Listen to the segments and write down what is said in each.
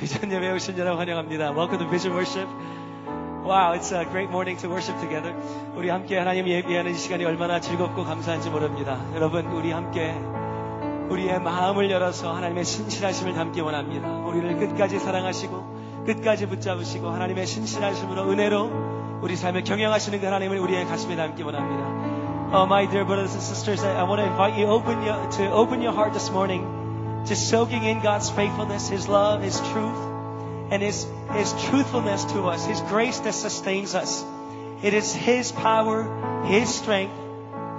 비전 예배 오신 여러분 환영합니다. Welcome to Vision Worship. Wow, it's a great morning to worship together. 우리 함께 하나님 예배하는 이 시간이 얼마나 즐겁고 감사한지 모릅니다. 여러분, 우리 함께 우리의 마음을 열어서 하나님의 신실하심을 담기 원합니다. 우리를 끝까지 사랑하시고 끝까지 붙잡으시고 하나님의 신실하심으로 은혜로 우리 삶을 경영하시는 그 하나님을 우리의 가슴에 담기 원합니다. Oh, my dear brothers and sisters, I want to invite you open your, to open your heart this morning to soaking in God's faithfulness, His love, His truth, and His, His truthfulness to us, His grace that sustains us. It is His power, His strength,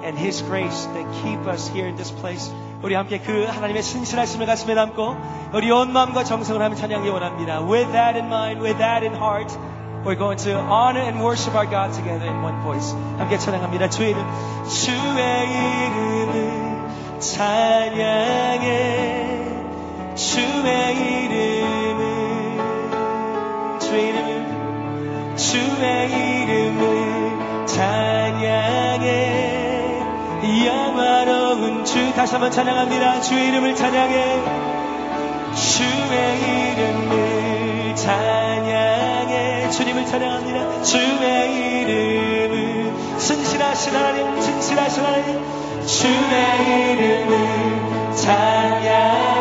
and His grace that keep us here in this place. 우리 함께 그 하나님의 신실하심을 가슴에 담고 우리 온 마음과 정성을 하며 찬양하기 원합니다. With that in mind, with that in heart, we're going to honor and worship our God together in one voice. 함께 찬양합니다. 주의 이름, 주의 이름을 찬양해, 주의 이름을, 주의 이름을, 주의 이름을 찬양해. 영화로운 주 다시 한번 찬양합니다. 주의 이름을 찬양해 주의 이름을 찬양해 주님을 찬양합니다. 주의 이름을 신실하신 하나님 진실하신 하나님 주의 이름을 찬양해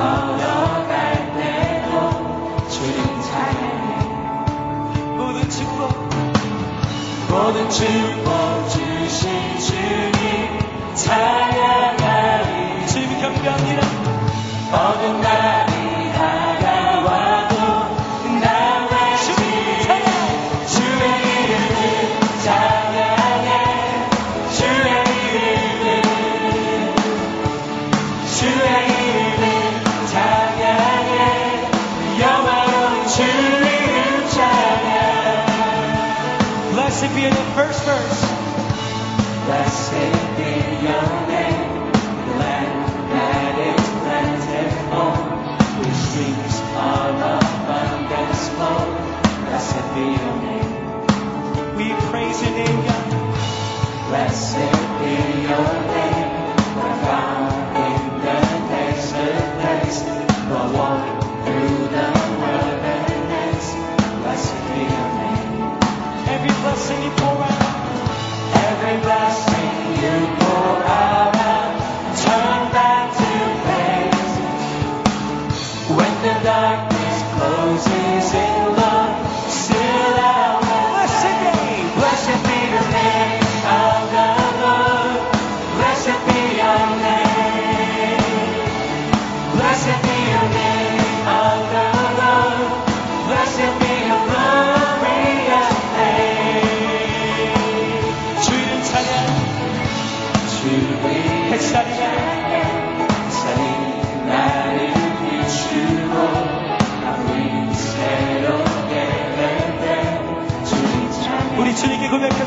걸어갈 때도 주님 찬양해 모든 축복 모든 축복 주신 주님 찬양하리 주님 경배합니다 날 Blessed be your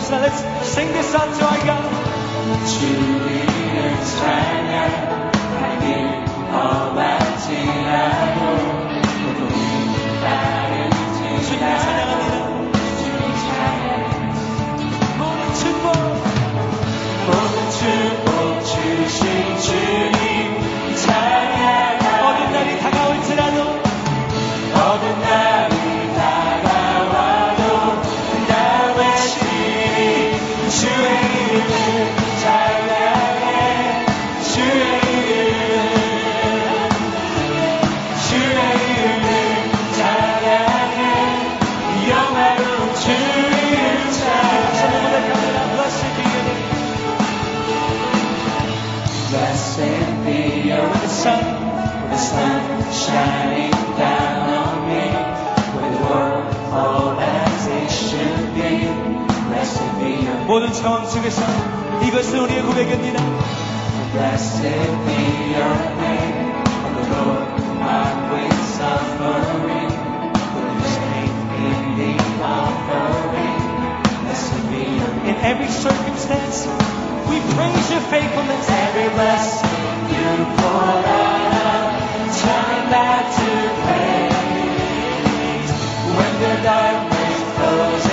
Now let's sing this song to our God. To the next 중에서 이것을 우리의 고백입니다. Blessed be your name, O Lord, not with suffering, but his faith in the offering. Blessed be your name. In every circumstance, we praise your faithfulness. Every blessing you pour out, I'll turn back to praise. When the darkness closes.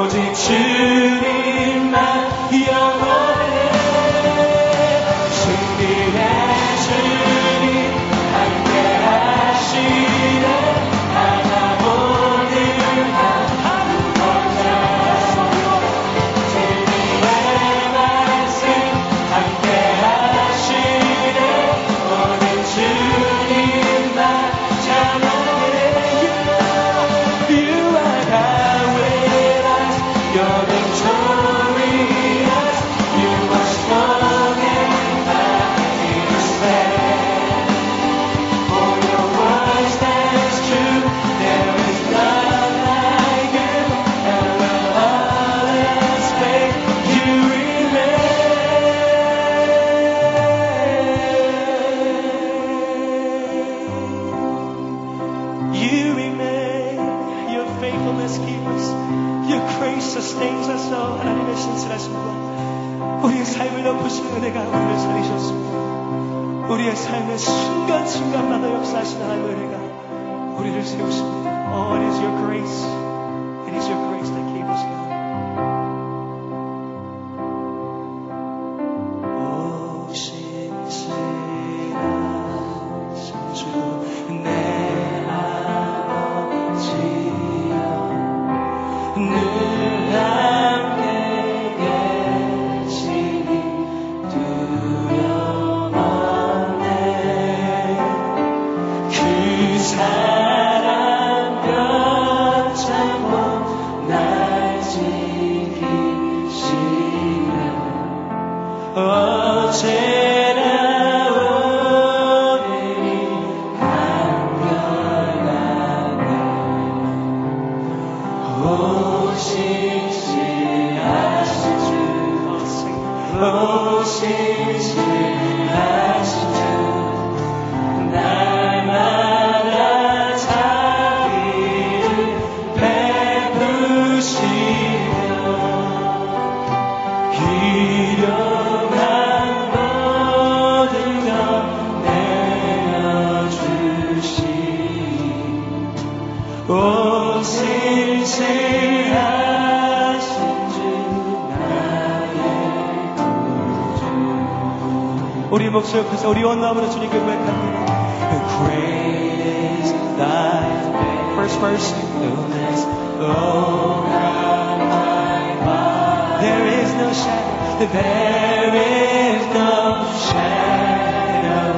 거짓이 주옵소서 우리 원나무로 주님께 고백합니다. Great is thy first mercifulness, Oh, God my There is no shadow, there is no shadow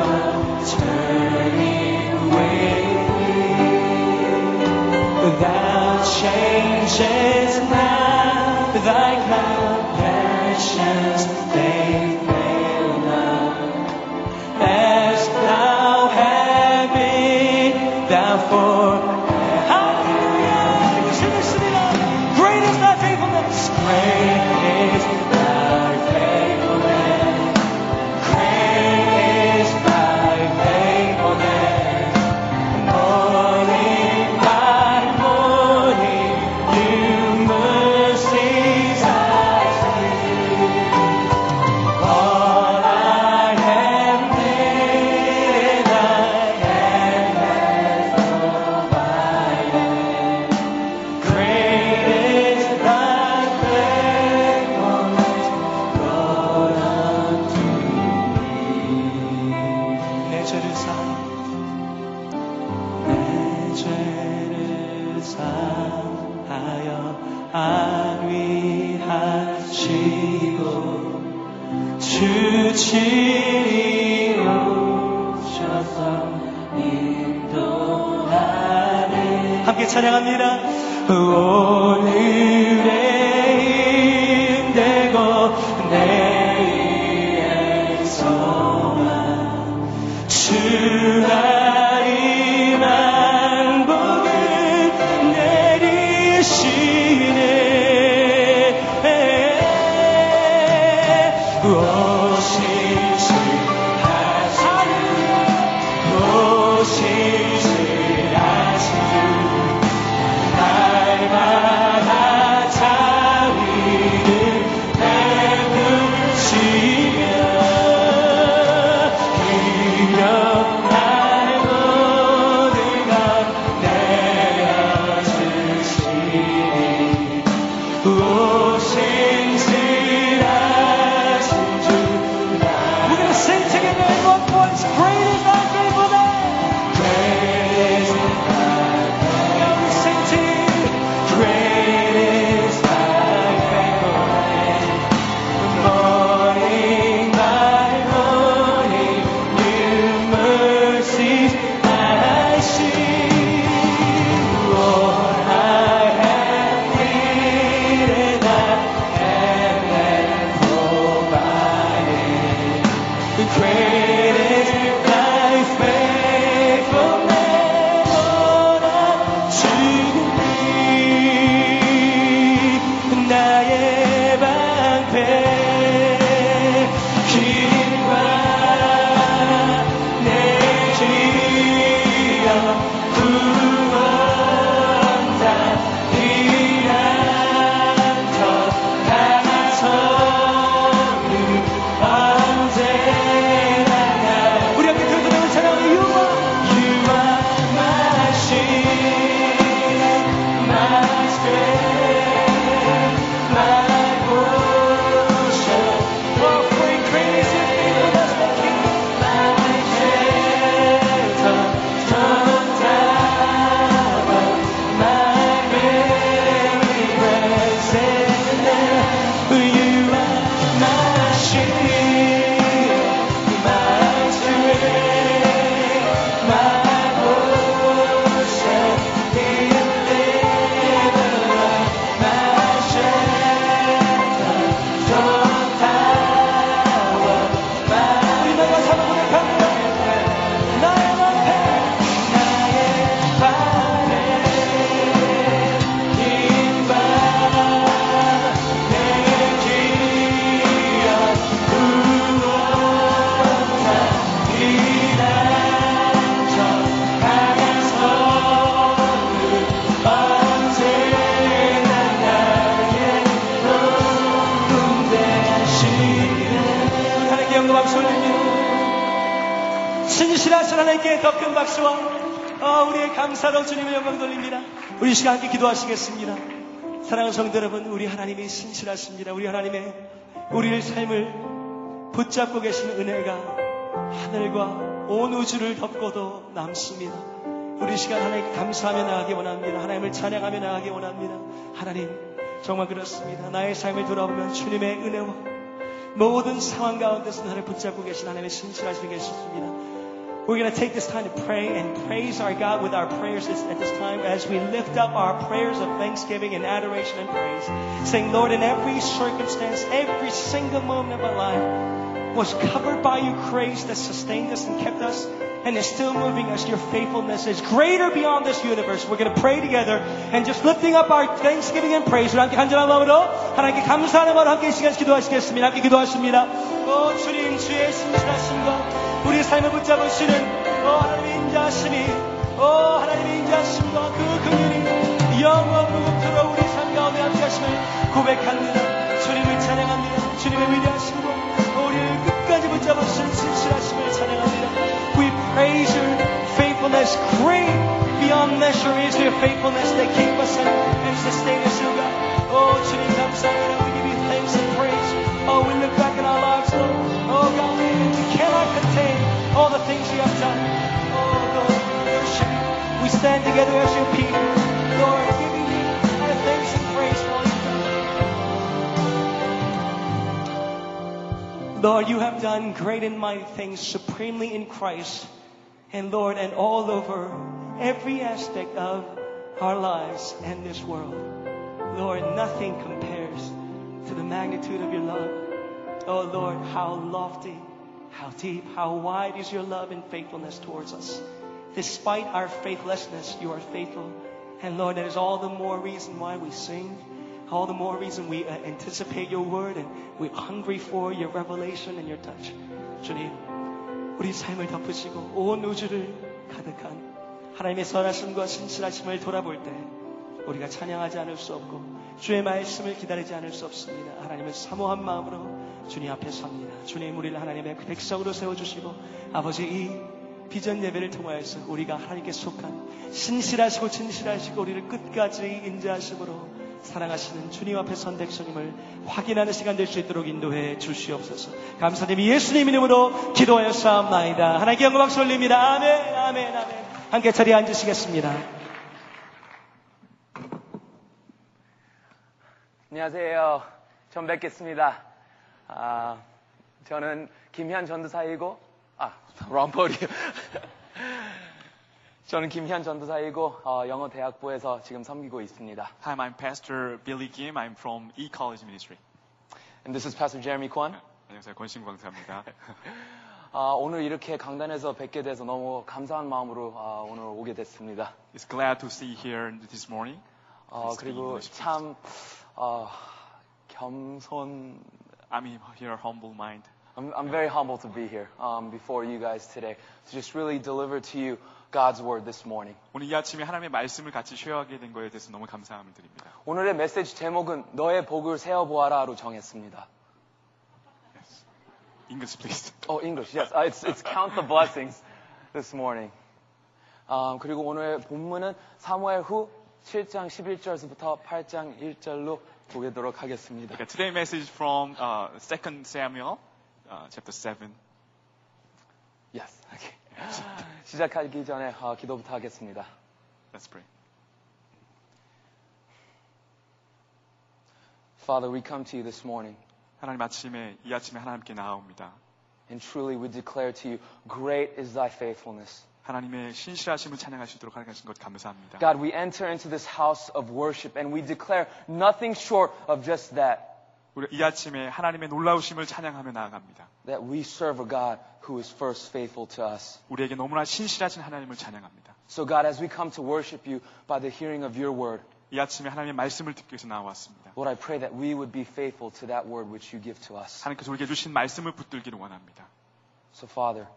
turning with thee. Thou changes not thy compassions. for 기도하시겠습니다. 사랑하는 성도 여러분, 우리 하나님이 신실하십니다. 우리 하나님의 우리의 삶을 붙잡고 계신 은혜가 하늘과 온 우주를 덮고도 남습니다. 우리 이 시간 하나님께 감사하며 나가기 원합니다. 하나님을 찬양하며 나가기 원합니다. 하나님, 정말 그렇습니다. 나의 삶을 돌아보면 주님의 은혜와 모든 상황 가운데서 나를 붙잡고 계신 하나님의 신실하심이 계십니다. We're going to take this time to pray and praise our God with our prayers at this time as we lift up our prayers of thanksgiving and adoration and praise. Saying, Lord, in every circumstance, every single moment of my life was covered by your grace that sustained us and kept us and is still moving us. Your faithfulness is greater beyond this universe. We're going to pray together and just lifting up our thanksgiving and praise. 함께 간절한 마음으로 하나님께 감사하는 마음으로 함께 이 시간 기도하시겠습니다. 함께 기도하십니다. 오 주님 주의 신실하심과 우리 삶을 붙잡으시는 오 하나님의 인자하심이 오 하나님의 인자하심과 그 긍휼이 영원 무궁토록 우리 삶 가운데 함께 하심을 고백합니다. 주님을 찬양합니다. 주님의 위대하심과 우리를 끝까지 붙잡으시는 신실하심 Great beyond measure is your faithfulness that keep us and, and sustain us, oh God. Oh, to I'm sorry we give you thanks and praise. Oh, we look back in our lives, Lord. Oh, God, we cannot contain all the things you have done. Oh, Lord, we worship you. We stand together as your people. Lord, giving you our thanks and praise, Lord, you have done great and mighty things supremely in Christ and Lord, and all over every aspect of our lives and this world. Lord, nothing compares to the magnitude of your love. Oh Lord, how lofty, how deep, how wide is your love and faithfulness towards us. Despite our faithlessness, you are faithful. And Lord, that is all the more reason why we sing, all the more reason we uh, anticipate your word and we're hungry for your revelation and your touch. 주님, 우리 삶을 덮으시고 온 우주를 가득한 하나님의 선하심과 신실하심을 돌아볼 때 우리가 찬양하지 않을 수 없고 주의 말씀을 기다리지 않을 수 없습니다. 하나님은 사모한 마음으로 주님 앞에 섭니다. 주님 우리를 하나님의 백성으로 세워주시고 아버지 이 비전 예배를 통하여서 우리가 하나님께 속한 신실하시고 진실하시고 우리를 끝까지 인자하심으로 사랑하시는 주님 앞에 선택성임을 확인하는 시간 될 수 있도록 인도해 주시옵소서. 감사드리며 예수님 이름으로 기도하여 싸움나이다. 하나님께 영광 박수 올립니다. 아멘, 아멘, 아멘. 함께 자리에 앉으시겠습니다. 안녕하세요. 처음 뵙겠습니다. 아, 저는 김현 전도사이고, 아, 럼퍼리요. 저는 김현 전도사이고, 어, 영어 대학부에서 지금 섬기고 있습니다. Hi, I'm Pastor Billy Kim. I'm from E College Ministry. And this is Pastor Jeremy Kwon. 안녕하세요. 권신구 강사입니다. 아, 오늘 이렇게 강단에서 뵙게 돼서 너무 감사한 마음으로 아, 오늘 오게 됐습니다. It's glad to see you here this morning. 어, 그리고 참, 어, 겸손, I'm here humble mind. I'm, I'm very humble to be here um, before you guys today to just really deliver to you God's word this morning. 오늘 이 아침에 하나님의 말씀을 같이 쉐어하게 된 거에 대해서 너무 감사함을 드립니다. 오늘의 메시지 제목은 너의 복을 세어 보아라로 정했습니다. English, please. Oh, English. Yes, uh, it's, it's count the blessings this morning. 아, 그리고 오늘 본문은 사무엘 후 7장 11절부터 8장 1절로 보도록 하겠습니다. Okay, today message from uh, 2 Samuel, uh, chapter 7. Yes. Okay. 시작하기 전에 어, 기도부터 하겠습니다. Let's pray. Father, we come to you this morning, 하나님 아침에 이 아침에 하나님께 나아옵니다. and truly we declare to you, great is thy faithfulness. 하나님의 신실하심을 찬양할 수 있도록 하신 것 감사합니다. God, we enter into this house of worship and we declare nothing short of just that. 우리 이 아침에 하나님의 놀라우심을 찬양하며 나아갑니다. That we serve a God who is first faithful to us. 우리에게 너무나 신실하신 하나님을 찬양합니다. So God, as we come to worship you by the hearing of your word, 이 아침에 하나님의 말씀을 듣기 위해서 나왔습니다. Lord, I pray that we would be faithful to that word which you give to us. 하나님께서 우리에게 주신 말씀을 붙들기를 원합니다. So Father,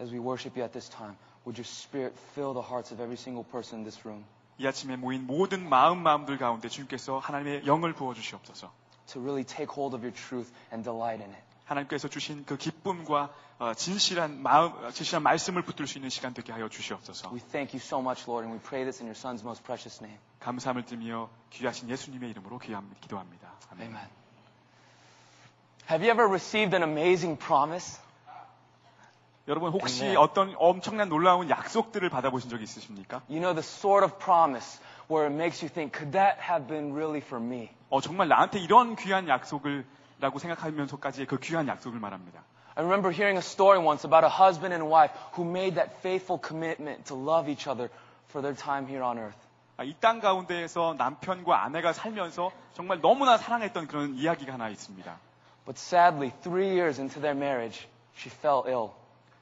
as we worship you at this time, would your spirit fill the hearts of every single person in this room 이 아침에 모인 모든 마음 마음들 가운데 주님께서 하나님의 영을 부어 주시옵소서. To really take hold of your truth and delight in it. 하나님께서 주신 그 기쁨과 어, 진실한 마음, 어, 진실한 말씀을 붙들 수 있는 시간 되게 하여 주시옵소서. We thank you so much, Lord, and we pray this in your Son's most precious name. 감사함을 드리며 귀하신 예수님의 이름으로 기도합- 기도합니다. 아멘. Amen. Have you ever received an amazing promise? 여러분 혹시 아멘. 어떤 엄청난 놀라운 약속들을 받아보신 적이 있으십니까? You know, the sort of promise where it makes you think, could that have been really for me? 어, 정말 나한테 이런 귀한 약속을 라고 생각하면서까지의 그 귀한 약속을 말합니다. I remember hearing a story once about a husband and wife who made that faithful commitment to love each other for their time here on earth. 아, 이 땅 가운데에서 남편과 아내가 살면서 정말 너무나 사랑했던 그런 이야기가 하나 있습니다. But sadly, three years into their marriage, she fell ill.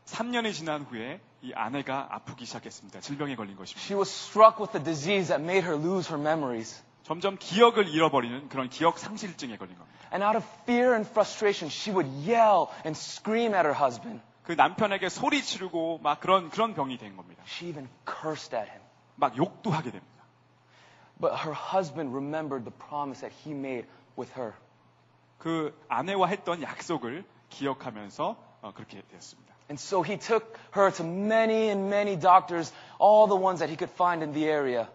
3년이 지난 후에 이 아내가 아프기 시작했습니다. 질병에 걸린 것입니다. She was struck with a disease that made her lose her memories. 점점 기억을 잃어버리는 그런 기억 상실증에 걸린 겁니다. And out of fear and frustration, she would yell and scream at her husband. 그 남편에게 소리 지르고 막 그런 그런 병이 된 겁니다. She even cursed at him. 막 욕도 하게 됩니다. But her husband remembered the promise that he made with her. 그 아내와 했던 약속을 기억하면서 어, 그렇게 되었습니다. And so he took her to many and many doctors, all the ones that he could find in the area.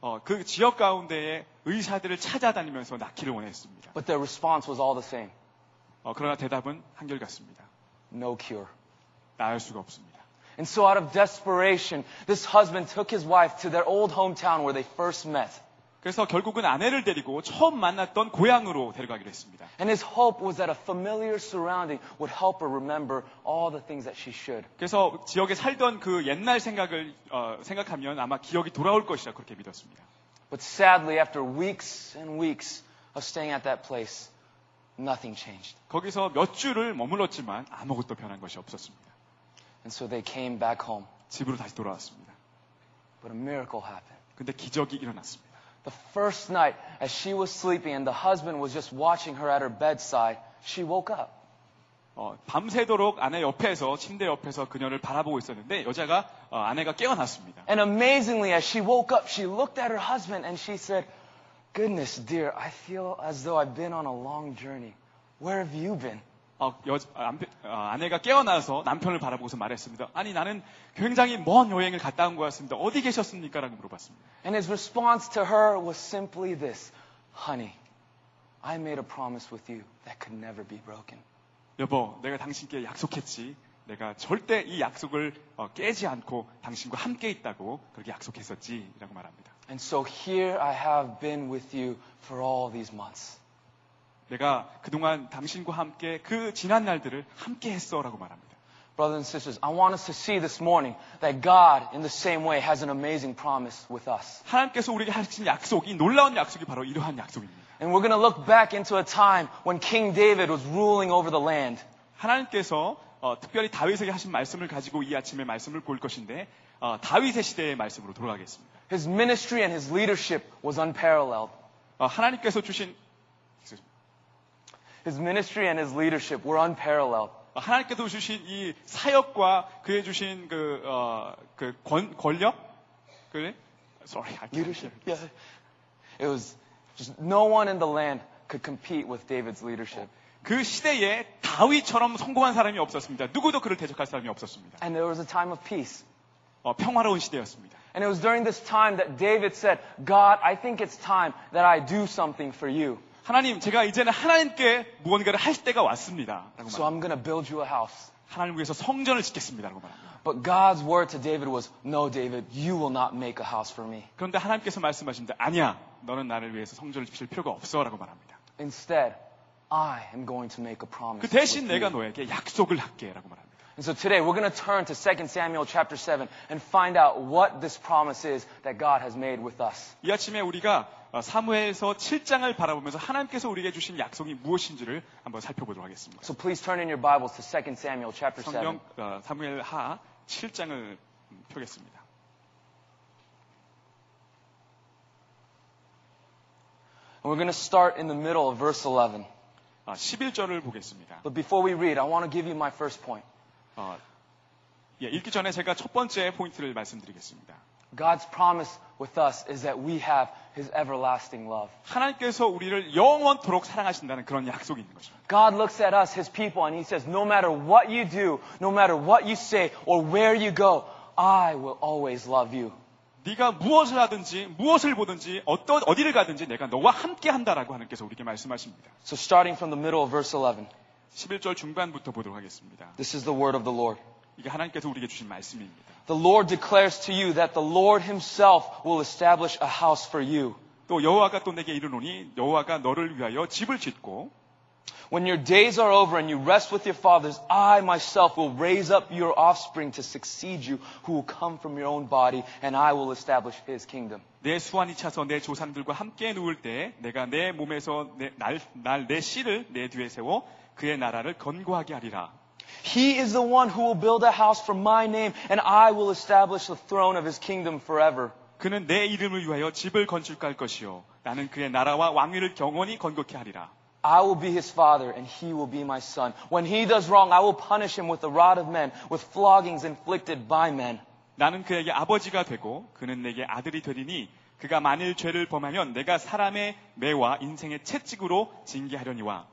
어, 그 지역 가운데에 의사들을 찾아다니면서 낳기를 원했습니다. But their response was all the same 어, 그러나 대답은 한결같습니다. no cure. 나을 수가 없습니다. And so, out of desperation, this husband took his wife to their old hometown where they first met. 그래서 결국은 아내를 데리고 처음 만났던 고향으로 데려가기로 했습니다. And his hope was that a familiar surrounding would help her remember all the things that she should. 그래서 지역에 살던 그 옛날 생각을 어, 생각하면 아마 기억이 돌아올 것이라 그렇게 믿었습니다. But sadly, after weeks and weeks of staying at that place, nothing changed. 거기서 몇 주를 머물렀지만 아무것도 변한 것이 없었습니다. And so they came back home. 집으로 다시 돌아왔습니다. But a miracle happened. 근데 기적이 일어났습니다. The first night, as she was sleeping and the husband was just watching her at her bedside, she woke up. 어, 밤새도록 아내 옆에서 침대 옆에서 그녀를 바라보고 있었는데 여자가 어, 아내가 깨어났습니다. And amazingly, as she woke up, she looked at her husband and she said, Goodness, dear, I feel as though I've been on a long journey. Where have you been? 어, 여- 아, 어, 아내가 깨어나서 남편을 바라보고서 말했습니다. 아니 나는 굉장히 먼 여행을 갔다 온것 같습니다. 어디 계셨습니까? 라고 물어봤습니다. And his response to her was simply this Honey, I made a promise with you that could never be broken. 여보, 내가 당신께 약속했지. 내가 절대 이 약속을 어, 깨지 않고 당신과 함께 있다고 그렇게 약속했었지. 라고 말합니다. And so here I have been with you for all these months. 내가 그동안 당신과 함께 그 지난 날들을 함께 했어. 라고 말합니다. Brothers and sisters, I want us to see this morning that God, in the same way, has an amazing promise with us. 하나님께서 우리에게 하신 약속, 이 놀라운 약속이 바로 이러한 약속입니다. And we're going to look back into a time when King David was ruling over the land. 하나님께서 어, 특별히 다윗에게 하신 말씀을 가지고 이 아침에 말씀을 볼 것인데 어, 다윗의 시대의 말씀으로 돌아가겠습니다. His ministry and his leadership was unparalleled. 어, 하나님께서 주신 His ministry and his leadership were unparalleled. 어, 하나님께서 주신 이 사역과 그에 주신 그, 어, 그 권, 권력? 그래? Sorry, I can't Leadership? hear. Yeah. It was just no one in the land could compete with David's leadership. 그 시대에 다윗처럼 성공한 사람이 없었습니다. 누구도 그를 대적할 사람이 없었습니다. And there was a time of peace. 어, 평화로운 시대였습니다. And it was during this time that David said, God, I think it's time that I do something for you. 하나님, 제가 이제는 하나님께 무언가를 할 때가 왔습니다. 라고 So. I'm to build you a house. 하나님 위해서 성전을 짓겠습니다. 라고 말합니다. But God's word to David was, No, David, you will not make a house for me. 그런데 하나님께서 말씀하십니다. 아니야. 너는 나를 위해서 성전을 짓을 필요가 없어. 라고 말합니다. Instead, I am going to make a promise. 그 대신 내가 you. 너에게 약속을 할게. 라고 말합니다. And so today we're going to turn to 2 Samuel chapter 7 and find out what this promise is that God has made with us. 이 아침에 우리가 어, 사무엘서 7장을 바라보면서 하나님께서 우리에게 주신 약속이 무엇인지를 한번 살펴보도록 하겠습니다. So please turn in your Bibles to 2 Samuel chapter 7. 성경 어, 사무엘 하 7장을 음, 펴겠습니다. And we're going to start in the middle of verse 11. 아, 11절을 보겠습니다. But before we read, I want to give you my first point. 어, 예, 읽기 전에 제가 첫 번째 포인트를 말씀드리겠습니다. God's promise with us is that we have His everlasting love. 하나님께서 우리를 영원토록 사랑하신다는 그런 약속이 있는 것입니다. God looks at us, His people, and He says, no matter what you do, no matter what you say, or where you go, I will always love you. 네가 무엇을 하든지 무엇을 보든지 어떤 어디를 가든지 내가 너와 함께 한다라고 하나님께서 우리에게 말씀하십니다. So starting from the middle of verse 11, 11절 중반부터 보도록 하겠습니다. this is the word of the Lord. 이게 하나님께서 우리에게 주신 말씀입니다. The Lord declares to you that the Lord Himself will establish a house for you. 또 여호와가 또 내게 이르노니 여호와가 너를 위하여 집을 짓고 When your days are over and you rest with your fathers, I myself will raise up your offspring to succeed you, who will come from your own body, and I will establish His kingdom. 내 수완이 차서 내 조상들과 함께 누울 때 내가 내 몸에서 날 내 씨를 내 뒤에 세워 그의 나라를 건고하게 하리라. He is the one who will build a house for my name, and I will establish the throne of His kingdom forever. 그는 내 이름을 위하여 집을 건축할 것이요 나는 그의 나라와 왕위를 경원히 건국케 하리라. I will be his father, and he will be my son. When he does wrong, I will punish him with the rod of men, with floggings inflicted by men. 나는 그에게 아버지가 되고 그는 내게 아들이 되리니 그가 만일 죄를 범하면 내가 사람의 매와 인생의 채찍으로 징계하려니와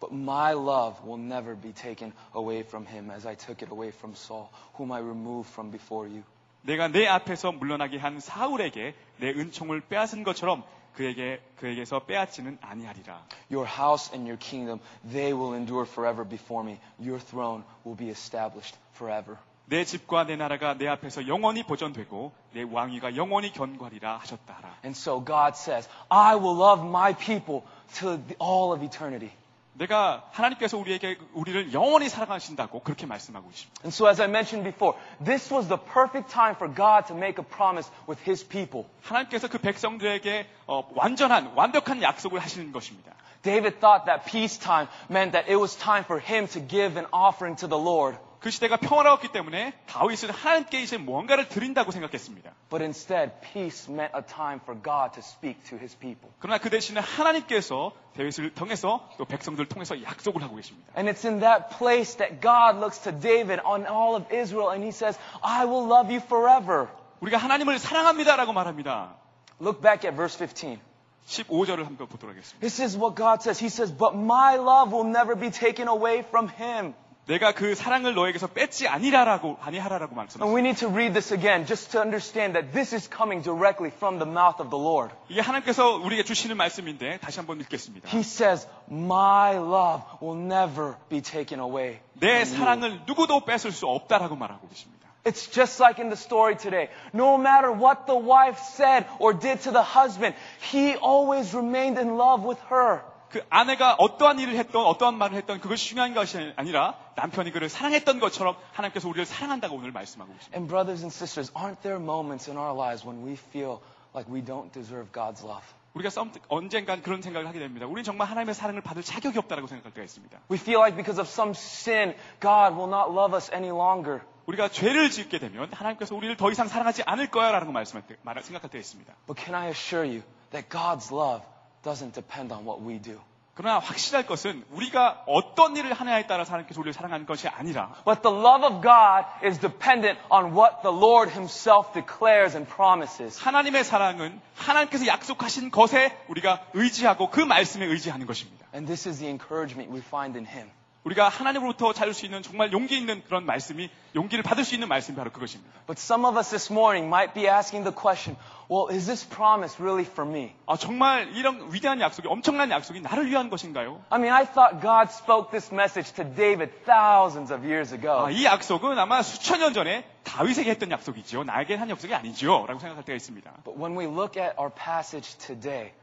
But my love will never be taken away from him as I took it away from Saul, whom I removed from before you. 내가 내 앞에서 물러나게 한 사울에게 내 은총을 빼앗은 것처럼 그에게 그에게서 빼앗지는 아니하리라. Your house and your kingdom, they will endure forever before me. Your throne will be established forever. 내 집과 내 나라가 내 앞에서 영원히 보존되고 내 왕위가 영원히 견고하리라 하셨다라. And so God says, I will love my people to the, all of eternity. 내가 하나님께서 우리에게 우리를 영원히 사랑하신다고 그렇게 말씀하고 있습니다. And so as I mentioned before, this was the perfect time for God to make a promise with his people. 하나님께서 그 백성들에게 어, 완전한 완벽한 약속을 하시는 것입니다. David thought that peacetime meant that it was time for him to give an offering to the Lord. 그 시대가 평화로웠기 때문에 다윗은 하나님께 이제 무언가를 드린다고 생각했습니다. But instead, peace meant a time for God to speak to his people. 그러나 그 대신에 하나님께서 다윗을 통해서 또 백성들을 통해서 약속을 하고 계십니다. And it's in that place that God looks to David on all of Israel and he says, I will love you forever. 우리가 하나님을 사랑합니다라고 말합니다. Look back at verse 15. 15절을 한번 보도록 하겠습니다. This is what God says. He says, But my love will never be taken away from him. 내가 그 사랑을 너에게서 뺏지 아니라라고 아니하라라고 And 말씀하셨습니다. we need to read this again just to understand that this is coming directly from the mouth of the Lord. 이게 하나님께서 우리에게 주시는 말씀인데 다시 한번 읽겠습니다. He says, My love will never be taken away. 내 from you." 사랑을 누구도 뺏을 수 없다라고 말하고 계십니다. It's just like in the story today. No matter what the wife said or did to the husband, he always remained in love with her. 그 아내가 어떠한 일을 했던 어떠한 말을 했던 그것이 중요한 것이 아니라 남편이 그를 사랑했던 것처럼 하나님께서 우리를 사랑한다고 오늘 말씀하고 계십니다. And brothers and sisters, aren't there moments in our lives when we feel like we don't deserve God's love? 우리가 썸 언젠간 그런 생각을 하게 됩니다. 우리는 정말 하나님의 사랑을 받을 자격이 없다라고 생각할 때가 있습니다. We feel like because of some sin, God will not love us any longer. 우리가 죄를 짓게 되면 하나님께서 우리를 더 이상 사랑하지 않을 거야라는 거 말씀할 때, 말, 생각할 때가 있습니다. But can I assure you that God's love doesn't depend on what we do? 그러나 확실할 것은 우리가 어떤 일을 하느냐에 따라서 하나님께서 우리를 사랑하는 것이 아니라 But the love of God is dependent on what the Lord Himself declares and promises. 하나님의 사랑은 하나님께서 약속하신 것에 우리가 의지하고 그 말씀에 의지하는 것입니다. And this is the encouragement we find in Him. 우리가 하나님으로부터 찾을 수 있는 정말 용기 있는 그런 말씀이 용기를 받을 수 있는 말씀이 바로 그것입니다. But some of us this morning might be asking the question, well, is this promise really for me? 아, 정말 이런 위대한 약속이 엄청난 약속이 나를 위한 것인가요? I mean, I thought God spoke this message to David thousands of years ago. 아, 이 약속은 아마 수천 년 전에 다윗에게 했던 약속이죠. 나에게 한 약속이 아니죠. 라고 생각할 때가 있습니다. But when we look at our passage today,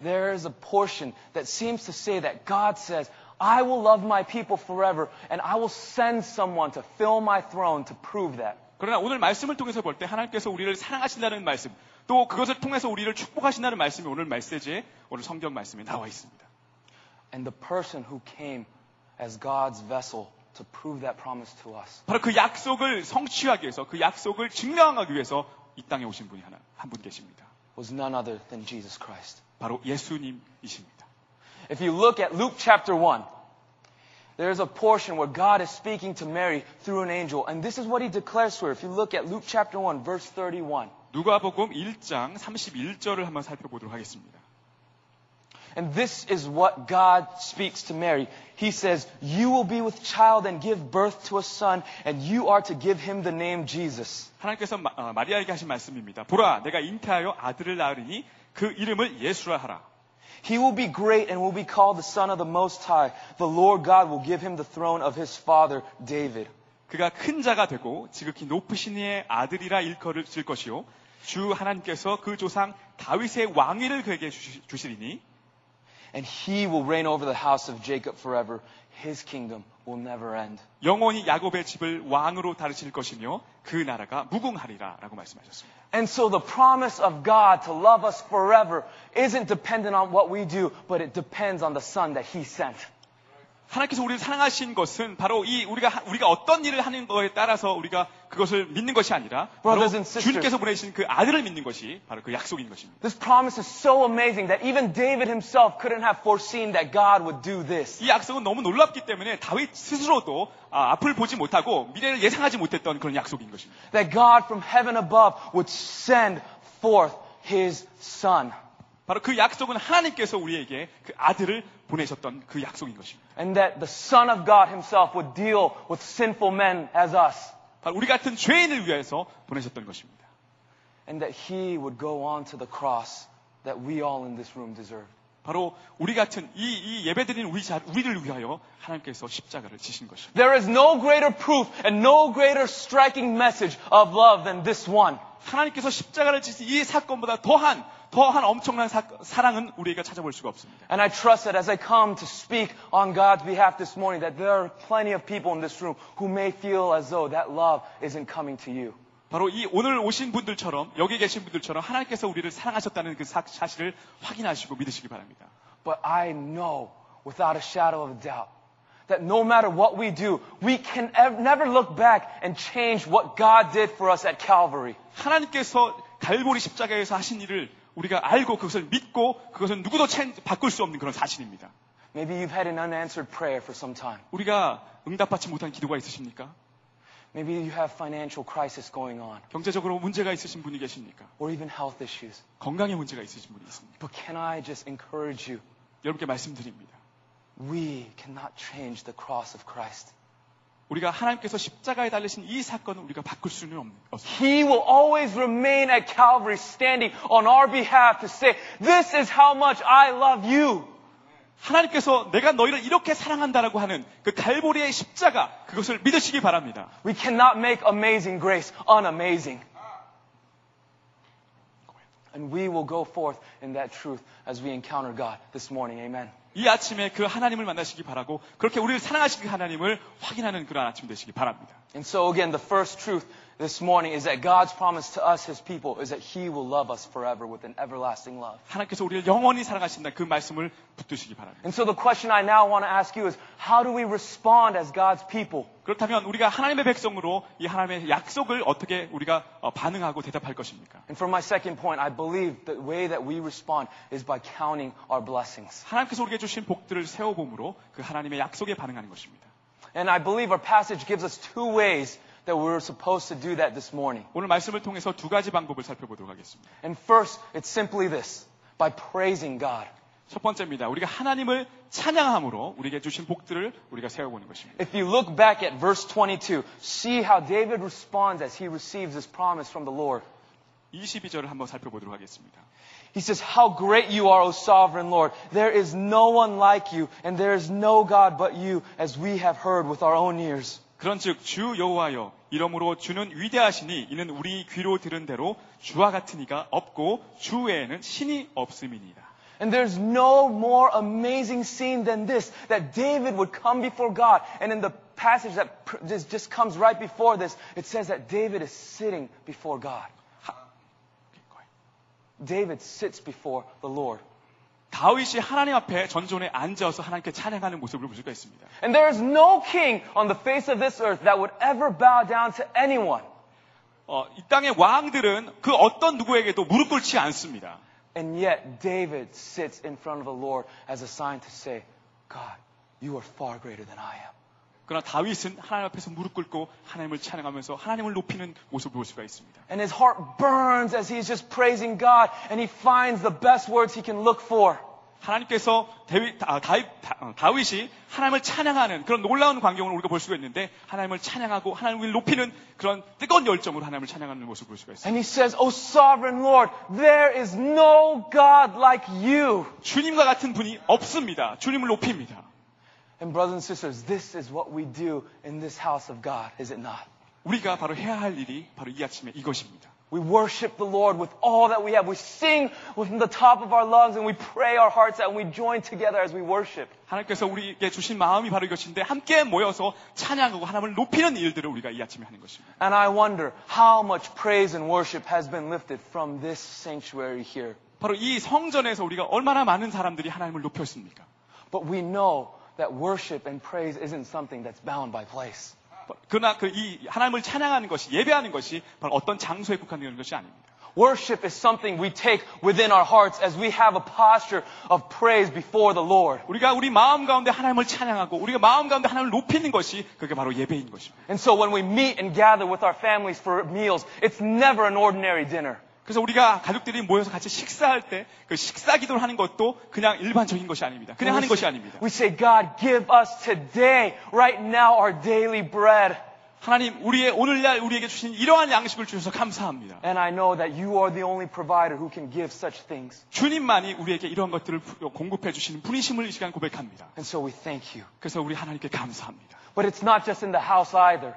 there is a portion that seems to say that God says, I will love my people forever, and I will send someone to fill my throne to prove that. 그러나 오늘 말씀을 통해서 볼 때 하나님께서 우리를 사랑하신다는 말씀, 또 그것을 통해서 우리를 축복하신다는 말씀이 오늘 메시지에 오늘 성경 말씀에 나와 있습니다. And the person who came as God's vessel to prove that promise to us 바로 그 약속을 성취하기 위해서 그 약속을 증명하기 위해서 이 땅에 오신 분이 하나 한 분 계십니다. was none other than Jesus Christ. 바로 예수님이십니다. If you look at Luke chapter 1, there's a portion where God is speaking to Mary through an angel. And this is what he declares to her. If you look at Luke chapter 1, verse 31. 누가복음 1장 31절을 한번 살펴보도록 하겠습니다. And this is what God speaks to Mary. He says, You will be with child and give birth to a son, and you are to give him the name Jesus. 하나님께서 마, 어, 마리아에게 하신 말씀입니다. 보라, 내가 잉태하여 아들을 낳으리니 그 이름을 예수라 하라. He will be great and will be called the Son of the Most High. The Lord God will give him the throne of his father, David. 그가 큰 자가 되고 지극히 높으신 이의 아들이라 일컬을 것이요. 주 하나님께서 그 조상 다윗의 왕위를 그에게 주시, 주시리니 And he will reign over the house of Jacob forever. His kingdom will never end. 영원히 야곱의 집을 왕으로 다루실 것이며 그 나라가 무궁하리라 라고 말씀하셨습니다. And so the promise of God to love us forever isn't dependent on what we do, but it depends on the Son that He sent. 하나님께서 우리를 사랑하신 것은 바로 이 우리가 하- 우리가 어떤 일을 하는 거에 따라서 우리가 그것을 믿는 것이 아니라 바로. 주님께서 보내신 그 아들을 믿는 것이 바로 그 약속인 것입니다. This promise is so amazing that even David himself couldn't have foreseen that God would do this. 이 약속은 너무 놀랍기 때문에 다윗 스스로도 아, 앞을 보지 못하고 미래를 예상하지 못했던 그런 약속인 것입니다. That God from heaven above would send forth His Son. 바로 그 약속은 하나님께서 우리에게 그 아들을 보내셨던 그 약속인 것입니다. And that the Son of God Himself would deal with sinful men as us. 바로 우리 같은 죄인을 위해서 보내셨던 것입니다. And that He would go on to the cross that we all in this room deserve. 바로 우리 같은 이, 이 예배드리는 우리 자, 우리를 위하여 하나님께서 십자가를 지신 것입니다. There is no greater proof and no greater striking message of love than this one. 하나님께서 십자가를 지신 이 사건보다 더한 더한 엄청난 사, 사랑은 우리가 찾아볼 수가 없습니다. And I trust that as I come to speak on God's behalf this morning, that there are plenty of people in this room who may feel as though that love isn't coming to you. 바로 이 오늘 오신 분들처럼 여기 계신 분들처럼 하나님께서 우리를 사랑하셨다는 그 사, 사실을 확인하시고 믿으시기 바랍니다. But I know without a shadow of a doubt that no matter what we do, we can ev- never look back and change what God did for us at Calvary. 하나님께서 갈보리 십자가에서 하신 일을 우리가 알고 그것을 믿고 그것은 누구도 체- 바꿀 수 없는 그런 사실입니다. Maybe you've had an unanswered prayer for some time. 우리가 응답받지 못한 기도가 있으십니까? Maybe you have financial crisis going on 경제적으로 문제가 있으신 분이 계십니까? or even health issues. 건강에 문제가 있으신 분이 있습니까? But can I just encourage you? 여러분께 말씀드립니다. We cannot change the cross of Christ. 우리가 하나님께서 십자가에 달리신 이 사건을 우리가 바꿀 수는 없- 없습니다. He will always remain at Calvary standing on our behalf to say, this is how much I love you. 하나님께서 내가 너희를 이렇게 사랑한다라고 하는 그 갈보리의 십자가 그것을 믿으시기 바랍니다. We cannot make amazing grace unamazing. And we will go forth in that truth as we encounter God this morning. Amen. 이 아침에 그 하나님을 만나시기 바라고 그렇게 우리를 사랑하시는 그 하나님을 확인하는 그런 아침 되시기 바랍니다. And so again, the first truth this morning is that God's promise to us, His people, is that He will love us forever with an everlasting love. 하나님께서 우리를 영원히 사랑하신다 그 말씀을 붙드시기 바랍니다. And so the question I now want to ask you is, how do we respond as God's people? 그렇다면 우리가 하나님의 백성으로 이 하나님의 약속을 어떻게 우리가 어, 반응하고 대답할 것입니까? And for my second point, I believe the way that we respond is by counting our blessings. 하나님께서 우리에게 주신 복들을 세워봄으로 그 하나님의 약속에 반응하는 것입니다. And I believe our passage gives us two ways that we're supposed to do that this morning. 오늘 말씀을 통해서 두 가지 방법을 살펴보도록 하겠습니다. And first, it's simply this by praising God. 첫 번째입니다. 우리가 하나님을 찬양함으로 우리에게 주신 복들을 우리가 세워보는 것입니다. If you look back at verse 22, see how David responds as he receives this promise from the Lord. 22절을 한번 살펴보도록 하겠습니다. He says, How great you are, O sovereign Lord. There is no one like you, and there is no God but you, as we have heard with our own ears. 그런즉 주 여호와여 이러므로 주는 위대하시니 이는 우리 귀로 들은 대로 주와 같은 이가 없고 주 외에는 신이 없음이니이다. And there's no more amazing scene than this, that David would come before God. And in the passage that pr- just, just comes right before this, it says that David is sitting before God. David sits before the Lord. 다윗이 하나님 앞에 전존에 앉아서 하나님께 찬양하는 모습을 볼 수가 있습니다. And there is no king on the face of this earth that would ever bow down to anyone. 어, 이 땅의 왕들은 그 어떤 누구에게도 무릎 꿇지 않습니다. And yet David sits in front of the Lord as a sign to say, God, you are far greater than I am. 그러나 다윗은 하나님 앞에서 무릎 꿇고 하나님을 찬양하면서 하나님을 높이는 모습을 볼 수가 있습니다. And his heart burns as he's just praising God and he finds the best words he can look for. 하나님께서 다윗, 아, 다윗, 다- 어, 다윗이 하나님을 찬양하는 그런 놀라운 광경을 우리가 볼 수가 있는데 하나님을 찬양하고 하나님을 높이는 그런 뜨거운 열정으로 하나님을 찬양하는 모습을 볼 수가 있습니다. And he says, O sovereign Lord, there is no God like you. 주님과 같은 분이 없습니다. 주님을 높입니다. And brothers and sisters, this is what we do in this house of God, is it not? 우리가 바로 해야 할 일이 바로 이 아침에 이것입니다. We worship the Lord with all that we have. We sing from the top of our lungs and we pray our hearts out and we join together as we worship. 하나님께서 우리에게 주신 마음이 바로 이것인데 함께 모여서 찬양하고 하나님을 높이는 일들을 우리가 이 아침에 하는 것입니다. And I wonder how much praise and worship has been lifted from this sanctuary here. 바로 이 성전에서 우리가 얼마나 많은 사람들이 하나님을 높였습니까? But we know that worship and praise isn't something that's bound by place. 그러나 그 이 하나님을 찬양하는 것이 예배하는 것이 바로 어떤 장소에 국한되는 것이 아닙니다. Worship is something we take within our hearts as we have a posture of praise before the Lord. 우리가 우리 마음 가운데 하나님을 찬양하고 우리가 마음 가운데 하나님을 높이는 것이 그게 바로 예배인 것입니다. And so when we meet and gather with our families for meals, it's never an ordinary dinner. 그래서 우리가 가족들이 모여서 같이 식사할 때 그 식사 기도를 하는 것도 그냥 일반적인 것이 아닙니다. 그냥 하는 것이 아닙니다. We say, God, give us today, right now, our daily bread. 하나님 우리의 오늘날 우리에게 주신 이러한 양식을 주셔서 감사합니다. And I know that you are the only provider who can give such things. 주님만이 우리에게 이러한 것들을 공급해 주시는 분이심을 이 시간 고백합니다. And so we thank you. 그래서 우리 하나님께 감사합니다. But it's not just in the house either.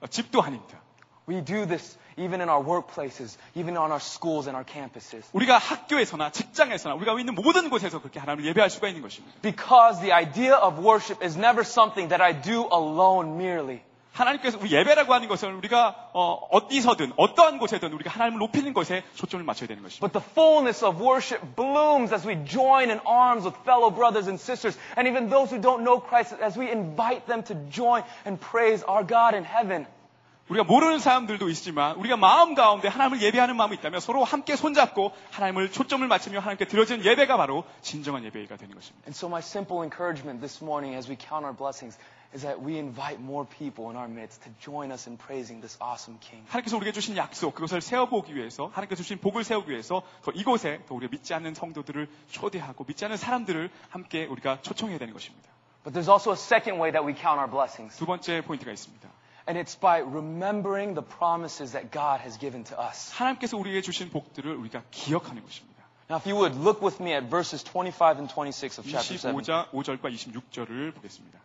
어, 집도 아닙니다. We do this even in our workplaces, even on our schools and our campuses. 우리가 학교에서나 직장에서나 우리가 있는 모든 곳에서 그렇게 하나님을 예배할 수가 있는 것입니다. Because the idea of worship is never something that I do alone merely. 하나님께서 우리 예배라고 하는 것은 우리가 어, 어디서든 어떠한 곳에든 우리가 하나님을 높이는 것에 초점을 맞춰야 되는 것입니다. But the fullness of worship blooms as we join in arms with fellow brothers and sisters, and even those who don't know Christ, as we invite them to join and praise our God in heaven. 우리가 모르는 사람들도 있지만 우리가 마음 가운데 하나님을 예배하는 마음이 있다면 서로 함께 손잡고 하나님을 초점을 맞추며 하나님께 드려지는 예배가 바로 진정한 예배가 되는 것입니다. And so my simple encouragement this morning as we count our blessings is that we invite more people in our midst to join us in praising this awesome King. 하나님께서 우리에게 주신 약속 그것을 세워 보기 위해서 하나님께서 주신 복을 세우기 위해서 더 이곳에 더 우리가 믿지 않는 성도들을 초대하고 믿지 않는 사람들을 함께 우리가 초청해야 되는 것입니다. But there's also a second way that we count our blessings. 두 번째 포인트가 있습니다. And it's by remembering the promises that God has given to us. 하나님께서 우리에게 주신 복들을 우리가 기억하는 것입니다. Now, if you would look with me at verses 25 and 26 of chapter 7. 25장 5절과 26절을 보겠습니다.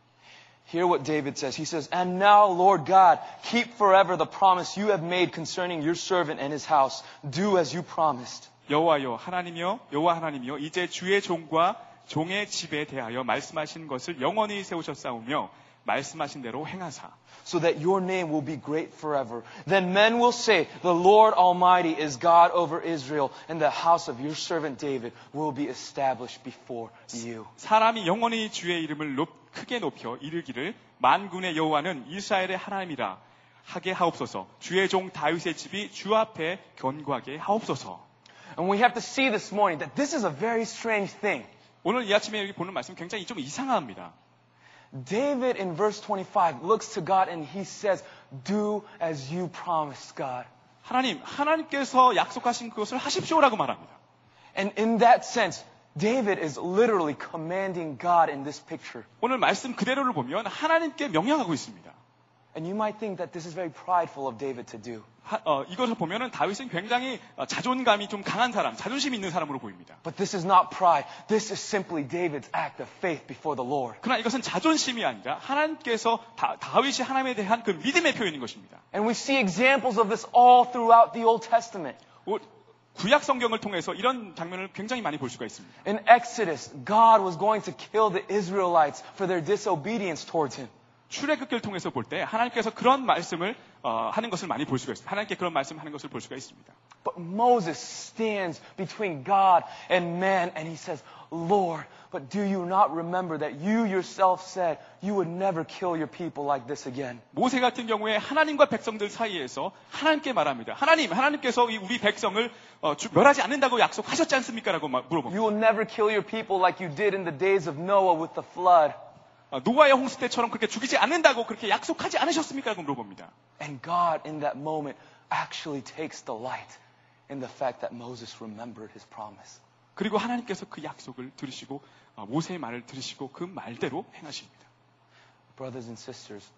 Hear what David says. He says, And now, Lord God, keep forever the promise you have made concerning your servant and his house. Do as you promised. 여호와여 하나님이여 여호와 하나님이여 이제 주의 종과 종의 집에 대하여 말씀하신 것을 영원히 세우셨사오며 말씀하신 대로 행하사 so that your name will be great forever. Then men will say, The Lord Almighty is God over Israel, and the house of your servant David will be established before you. 사람이 영원히 주의 이름을 높, 크게 높여 이르기를 만군의 여호와는 이스라엘의 하나님이라 하게 하옵소서 주의 종 다윗의 집이 주 앞에 견고하게 하옵소서 And we have to see this morning that this is a very strange thing. 오늘 이 아침에 여기 보는 말씀 굉장히 좀 이상합니다. David in verse 25 looks to God and he says, Do as you promised, God. 하나님, 하나님께서 약속하신 그것을 하십시오라고 말합니다. And in that sense, David is literally commanding God in this picture. 오늘 말씀 그대로를 보면 하나님께 명령하고 있습니다. And you might think that this is very prideful of David to do. 하- 어, 이것을 보면은 다윗은 굉장히 어, 자존감이 좀 강한 사람, 자존심 있는 사람으로 보입니다. But this is not pride. This is simply David's act of faith before the Lord. 그러나 이것은 자존심이 아니라 하나님께서 다, 다윗이 하나님에 대한 그 믿음의 표현인 것입니다. And we see examples of this all throughout the Old Testament. 오- 구약 성경을 통해서 이런 장면을 굉장히 많이 볼 수가 있습니다. In Exodus, God was going to kill the Israelites for their disobedience towards Him. 출애굽기를 통해서 볼 때 하나님께서 그런 말씀을 어, 하는 것을 많이 볼 수가 있습니다. 하나님께 그런 말씀하는 것을 볼 수가 있습니다. But Moses stands between God and man and he says, Lord, but do you not remember that you yourself said you would never kill your people like this again? 모세 같은 경우에 하나님과 백성들 사이에서 하나님께 말합니다. 하나님, 하나님께서 이 우리 백성을 어, 주- 멸하지 않는다고 약속하셨지 않습니까라고 마- 물어봅니다. You will never kill your people like you did in the days of Noah with the flood. 어, 노아의 홍수 때처럼 그렇게 죽이지 않는다고 그렇게 약속하지 않으셨습니까 라고 물어봅니다. And God, in that moment, actually takes delight in the fact that Moses remembered his promise. 그리고 하나님께서 그 약속을 들으시고 어, 모세의 말을 들으시고 그 말대로 행하십니다. Brothers and sisters,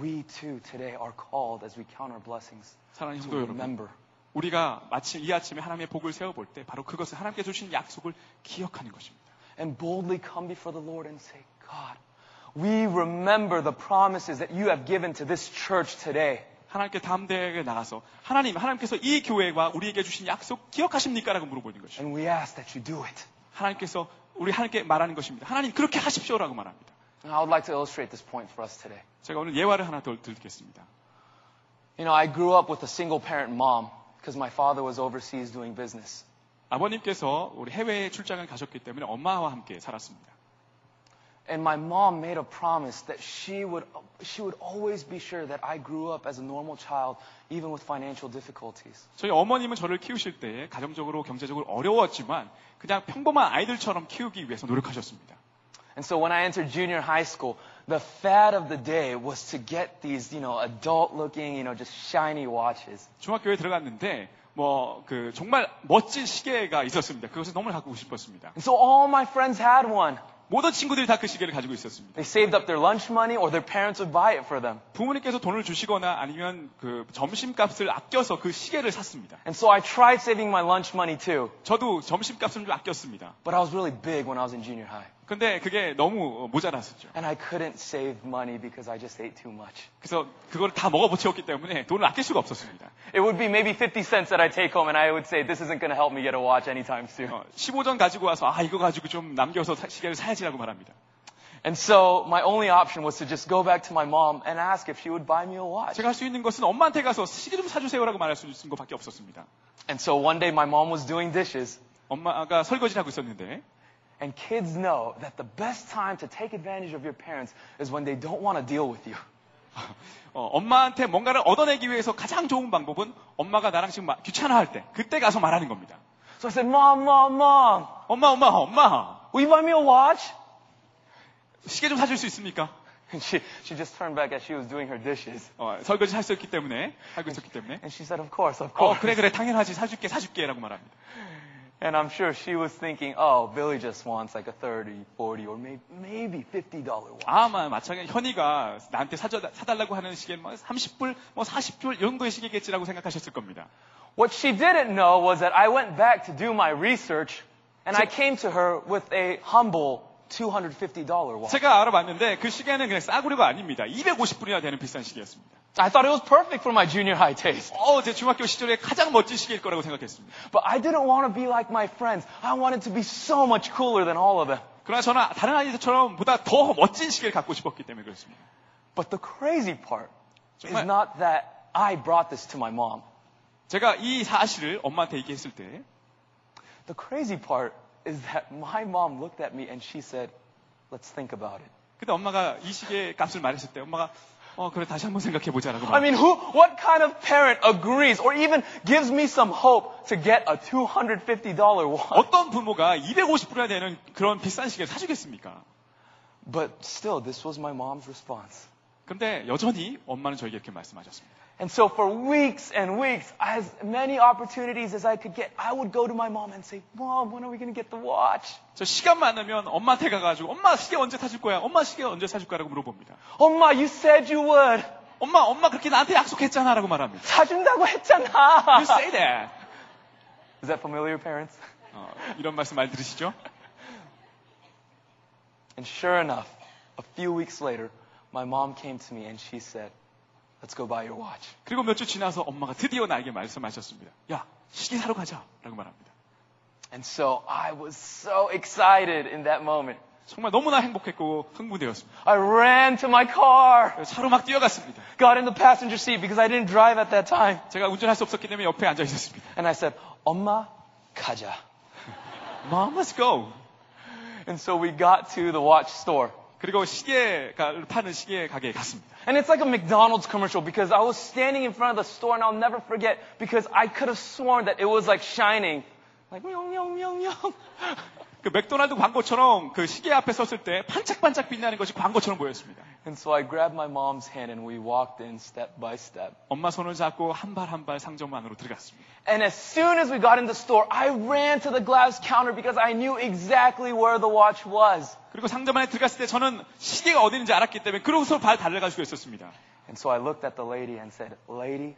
we too today are called as we count our blessings 사랑하는 to remember. 우리가 마침 이 아침에 하나님의 복을 세워볼 때 바로 그것을 하나님께 주신 약속을 기억하는 것입니다. and boldly come before the Lord and say, God, we remember the promises that you have given to this church today. 하나님께 담대하게 나가서 하나님, 하나님께서 이 교회와 우리에게 주신 약속 기억하십니까? 라고 물어보는 것이죠. And we ask that you do it. 하나님께서 우리 하나님께 말하는 것입니다. 하나님 그렇게 하십시오라고 말합니다. And I would like to illustrate this point for us today. 제가 오늘 예화를 하나 더 드리겠습니다. You know, I grew up with a single parent mom because my father was overseas doing business. 아버님께서 우리 해외에 출장을 가셨기 때문에 엄마와 함께 살았습니다. And my mom made a promise that she would, she would always be sure that I grew up as a normal child, even with financial difficulties. 저희 어머님은 저를 키우실 때 가정적으로 경제적으로 어려웠지만 그냥 평범한 아이들처럼 키우기 위해서 노력하셨습니다. And so when I entered junior high school, the fad of the day was to get these, you know, adult looking, you know, just shiny watches. 중학교에 들어갔는데 뭐 그 정말 멋진 시계가 있었습니다. 그것을 너무 갖고 싶었습니다. And so all my friends had one. 모든 친구들이 다 그 시계를 가지고 있었습니다. They saved up their lunch money or their parents would buy it for them. 부모님께서 돈을 주시거나 아니면 그 점심값을 아껴서 그 시계를 샀습니다. And so I tried saving my lunch money too, 저도 점심값을 좀 아꼈습니다. but I was really big when I was in junior high. 근데 그게 너무 모자랐었죠. And I couldn't save money because I just ate too much. 그래서 그걸 다 먹어버텼기 때문에 돈을 아낄 수가 없었습니다. It would be maybe 50 cents that I take home and I would say, this isn't going to help me get a watch anytime soon. 어, 15전 가지고 와서 아 이거 가지고 좀 남겨서 사- 시계를 사야지라고 말합니다. And so my only option was to just go back to my mom and ask if she would buy me a watch. 제가 할 수 있는 것은 엄마한테 가서 시계 좀 사주세요라고 말할 수 있는 것밖에 없었습니다. And so one day my mom was doing dishes 엄마가 설거지를 하고 있었는데 And kids know that the best time to take advantage of your parents is when they don't want to deal with you. 어, 엄마한테 뭔가를 얻어내기 위해서 가장 좋은 방법은 엄마가 나랑 지금 마- 귀찮아할 때 그때 가서 말하는 겁니다. So I said, Mom, Mom, Mom, 엄마 엄마 엄마 will you buy me a watch? 시계 좀 사줄 수 있습니까? And she, she just turned back as she was doing her dishes. 어, 설거지 할 수 있기 때문에 하고 있었기 때문에 And she said, Of course, of 어 course. 그래 그래 당연하지 사줄게 사줄게 라고 말합니다. And I'm sure she was thinking, oh, Billy just wants like a 30, 40, or maybe, maybe $50 watch. 아마 마찬가지 현이가 나한테 사줘, 사달라고 하는 시계 뭐 30불, 뭐 40불 이 정도의 시계겠지라고 생각하셨을 겁니다. What she didn't know was that I went back to do my research and I came to her with a humble $250 watch. 제가 알아봤는데 그 시계는 그냥 싸구려가 아닙니다. 250불이나 되는 비싼 시계였습니다. I thought it was perfect for my junior high taste. 어, 제 중학교 시절에 가장 멋진 시계일 거라고 생각했습니다. But I didn't want to be like my friends. I wanted to be so much cooler than all of them. 그러나 저는 다른 아이들처럼 보다 더 멋진 시계를 갖고 싶었기 때문에 그렇습니다. But the crazy part is 정말- not that I brought this to my mom. 제가 이 사실을 엄마한테 얘기했을 때 The crazy part is that my mom looked at me and she said, let's think about it. 근데 엄마가 이 시계 값을 말했을 때 엄마가 어 그래 다시 한번 생각해 보자라고 I 말. mean, who, what kind of parent agrees or even gives me some hope to get a $250 watch? 어떤 부모가 250불이나 되는 그런 비싼 시계를 사 주겠습니까? But still, this was my mom's response. 근데 여전히 엄마는 저에게 이렇게 말씀하셨습니다. And so for weeks and weeks, as many opportunities as I could get, I would go to my mom and say, Mom, when are we going to get the watch? 저 시간 많으면 엄마한테 가가지고 엄마 시계 언제 사줄 거야? 엄마 시계 언제 사줄 거야라고 물어봅니다. 엄마, you said you would. 엄마 엄마 그렇게 나한테 약속했잖아라고 말합니다. 사준다고 You 했잖아. say that. Is that familiar, parents? 어, 이런 말씀 많이 들으시죠? And sure enough, a few weeks later, my mom came to me and she said, Let's go buy your watch. 그리고 몇 주 지나서 엄마가 드디어 나에게 말씀하셨습니다. 야 시계 사러 가자 라고 말합니다. And so I was so excited in that moment. 정말 너무나 행복했고 흥분되었습니다. I ran to my car, 차로 막 뛰어갔습니다. got in the passenger seat because I didn't drive at that time. 제가 운전할 수 없었기 때문에 옆에 앉아 있었습니다. And I said, 엄마, 가자. Mom, let's go. And so we got to the watch store. 그리고 시계가 파는 시계 가게에 갔습니다. And it's like a McDonald's commercial because I was standing in front of the store and I'll never forget because I could have sworn that it was like shining. Like, meow, meow, meow, meow. 그 맥도날드 광고처럼 그 시계 앞에 섰을 때 반짝반짝 빛나는 것이 광고처럼 보였습니다. And so I grabbed my mom's hand and we walked in step by step. 엄마 손을 잡고 한 발 한 발 상점 안으로 들어갔습니다. And as soon as we got in the store, I ran to the glass counter because I knew exactly where the watch was. 그리고 상점 안에 들어갔을 때 저는 시계가 어디 있는지 알았기 때문에 그러고서 발 수가 있었습니다. And so I looked at the lady and said, Lady,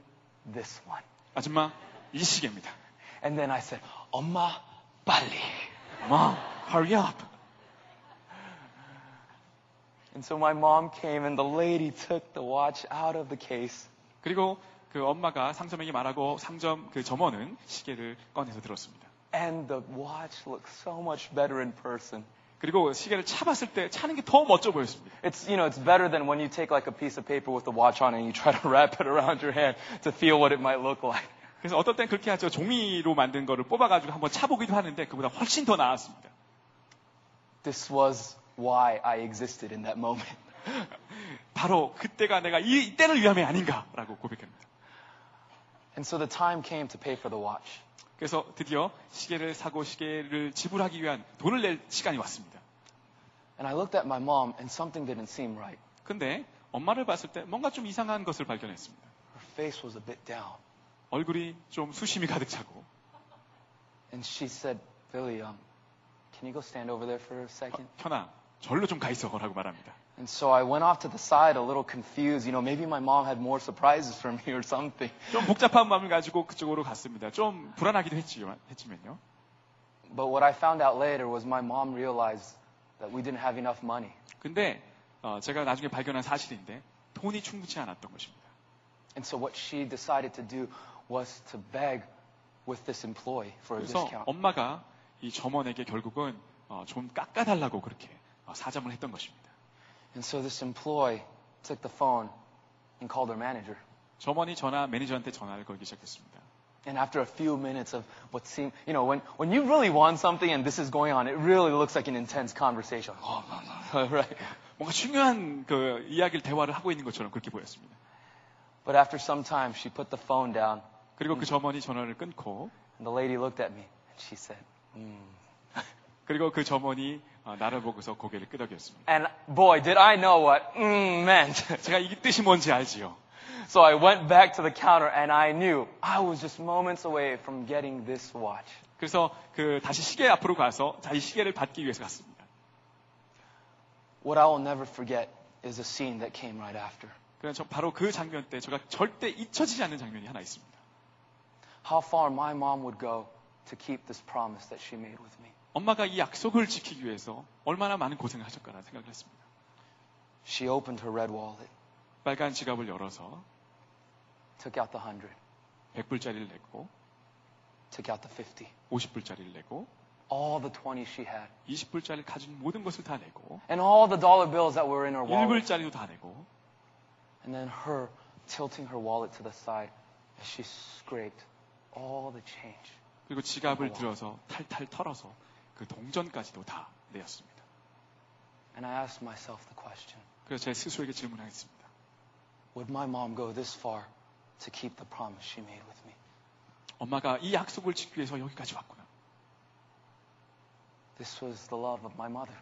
this one. 아줌마, 이 시계입니다. And then I said, 엄마, 빨리. Mom, hurry up. And so my mom came and the lady took the watch out of the case. 그리고 그 엄마가 상점에게 말하고 상점 그 점원은 시계를 꺼내서 들었습니다. And the watch looked so much better in person. 그리고 시계를 차봤을 때 차는 게 더 멋져 보였습니다. It's, you know, it's better than when you take like a piece of paper with the watch on it and you try to wrap it around your hand to feel what it might look like. 그래서 어떨 땐 그렇게 하죠. 종이로 만든 거를 뽑아가지고 한번 차보기도 하는데 그보다 훨씬 더 나았습니다. This was why I existed in that moment. 바로 그때가 내가 이, 이때를 위함이 아닌가라고 고백합니다. And so the time came to pay for the watch. 그래서 드디어 시계를 사고 시계를 지불하기 위한 돈을 낼 시간이 왔습니다. And I looked at my mom and something didn't seem right. 근데 엄마를 봤을 때 뭔가 좀 이상한 것을 발견했습니다. Her face was a bit down. 얼굴이 좀 수심이 가득 차고 And she said, Billy, um, can you go stand over there for a second? 현아 절로 좀 가 있어라고 말합니다. And so I went off to the side a little confused. You know, maybe my mom had more surprises for me or something. 좀 복잡한 마음을 가지고 그쪽으로 갔습니다. 좀 불안하기도 했지만, 했지만요. But what I found out later was my mom realized that we didn't have enough money. 근데 어, 제가 나중에 발견한 사실인데 돈이 충분치 않았던 것입니다. And so what she decided to do was to beg with this employee for a 그래서 discount. 엄마가 이 점원에게 결국은 어, 좀 깎아달라고 그렇게 어, 사정을 했던 것입니다. And so this employee took the phone and called her manager. 점원이 전화 매니저한테 전화를 걸기 시작했습니다. And after a few minutes of what seemed, you know, when, when you really want something and this is going on, it really looks like an intense conversation. right? 뭔가 중요한 그 이야기를 대화를 하고 있는 것처럼 그렇게 보였습니다. But after some time, she put the phone down 그리고 그 점원이 전화를 끊고 and the lady looked at me and she said, hmm. 그리고 그 점원이 어, 나를 보고서 고개를 끄덕였습니다. And boy, did I know what mm meant. 제가 이 뜻이 뭔지 알지요. so I went back to the counter and I knew I was just moments away from getting this watch. 그래서 그 다시 시계 앞으로 가서 자기 시계를 받기 위해서 갔습니다. What I will never forget is a scene that came right after. 그래서 저 바로 그 장면 때 제가 절대 잊혀지지 않는 장면이 하나 있습니다. How far my mom would go to keep this promise that she made with me. 엄마가 이 약속을 지키기 위해서 얼마나 많은 고생을 하셨까라는 생각을 했습니다. She opened her red wallet, 빨간 지갑을 열어서 took out the hundred, 100불짜리를 내고 took out the fifty, 50불짜리를 내고 all the twenties she had, 20불짜리를 가진 모든 것을 다 내고 and all the dollar bills that were in her wallet. 1불짜리도 다 내고 And then her tilting her wallet to the side as she scraped all the change. 그리고 지갑을 들어서 탈탈 털어서 그 동전까지도 다 내었습니다. And I asked myself the question 그래서 제 스스로에게 질문하겠습니다. Would my mom go this far to keep the promise she made with me? 엄마가 이 약속을 지키기 위해서 여기까지 왔구나. This was the love of my mother.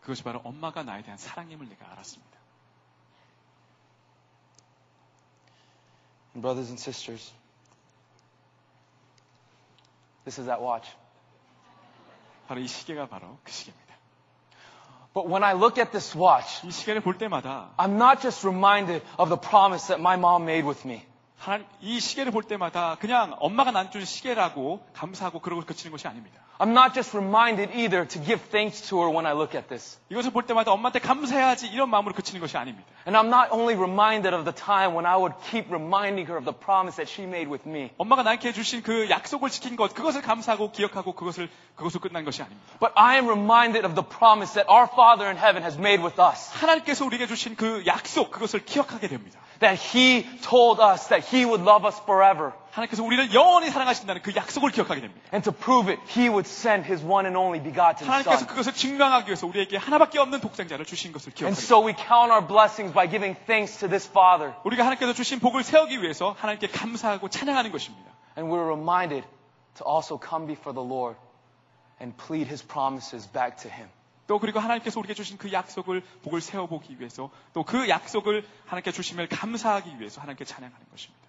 그것이 바로 엄마가 나에 대한 사랑임을 내가 알았습니다. And brothers and sisters, this is that watch. 바로 이 시계가 바로 그 시계입니다. But when I look at this watch, 이 시계를 볼 때마다 I'm not just reminded of the promise that my mom made with me. 하나님, 이 시계를 볼 때마다 그냥 엄마가 난 준 시계라고 감사하고 그러고 그치는 것이 아닙니다. I'm not just reminded either to give thanks to her when I look at this. 이것을 볼 때마다 엄마한테 감사해야지 이런 마음으로 그치는 것이 아닙니다. And I'm not only reminded of the time when I would keep reminding her of the promise that she made with me, 엄마가 나에게 해주신 그 약속을 지킨 것, 그것을 감사하고 기억하고 그것을, 그것으로 끝난 것이 아닙니다. but I am reminded of the promise that our Father in heaven has made with us. 하나님께서 우리에게 주신 그 약속, 그것을 기억하게 됩니다. That He told us that He would love us forever. 하나님께서 우리를 영원히 사랑하신다는 그 약속을 기억하게 됩니다. And to prove it, He would send His one and only begotten 하나님께서 Son. 그것을 증명하기 위해서 우리에게 하나밖에 없는 독생자를 주신 것을 And 기억하게 됩니다. so we count our blessings by giving thanks to this Father. 우리가 하나님께서 주신 복을 세우기 위해서 하나님께 감사하고 찬양하는 것입니다. And we're reminded to also come before the Lord and plead His promises back to Him. 또 그리고 하나님께서 우리에게 주신 그 약속을 복을 세워보기 위해서 또 그 약속을 하나님께 주심을 감사하기 위해서 하나님께 찬양하는 것입니다.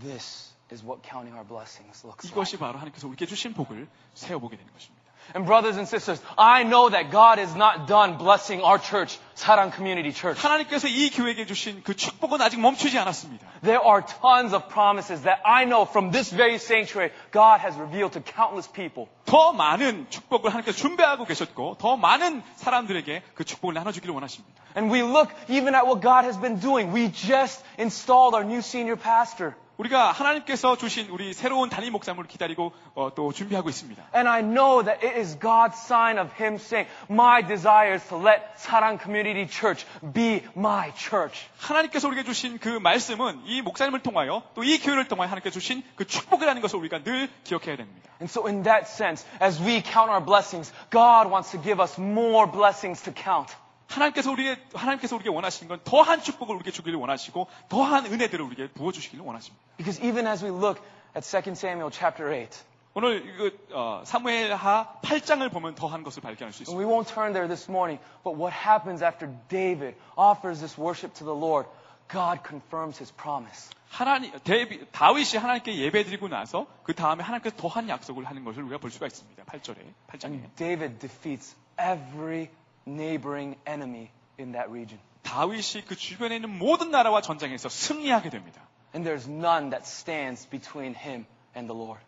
This is what counting our blessings looks like. 이것이 바로 하나님께서 우리에게 주신 복을 세워보게 되는 것입니다. And brothers and sisters, I know that God is not done blessing our church, Sarang Community Church. 하나님께서 이 교회에게 주신 그 축복은 아직 멈추지 않았습니다. There are tons of promises that I know from this very sanctuary God has revealed to countless people. 더 많은 축복을 하나님께서 준비하고 계셨고 더 많은 사람들에게 그 축복을 나눠주기를 원하십니다. And we look even at what God has been doing. We just installed our new senior pastor. 우리가 하나님께서 주신 우리 새로운 단임 목사님을 기다리고 어, 또 준비하고 있습니다. And I know that it is God's sign of Him saying, My desire is to let Sarang Community Church be my church. 하나님께서 우리에게 주신 그 말씀은 이 목사님을 통하여 또 이 교회를 통하여 하나님께서 주신 그 축복이라는 것을 우리가 늘 기억해야 됩니다. And so, in that sense, as we count our blessings, God wants to give us more blessings to count. 하나님께서 우리에게 하나님께서 우리에게 원하시는 건 더한 축복을 우리에게 주기를 원하시고 더한 은혜들을 우리에게 부어 주시기를 원하십니다. Because even as we look at 2 Samuel chapter 8, 오늘 이거 어, 사무엘하 8장을 보면 더한 것을 발견할 수 and 있습니다. we won't turn there this morning, but what happens after David offers this worship to the Lord, God confirms his promise. 하나님 데비, 다윗이 하나님께 예배드리고 나서 그 다음에 하나님께서 더한 약속을 하는 것을 우리가 볼 수가 있습니다. 8절에 8장에 And David defeats every neighboring enemy in that region. 다윗이 그 주변에 있는 모든 나라와 전쟁에서 승리하게 됩니다. And there's none that stands between him and the Lord.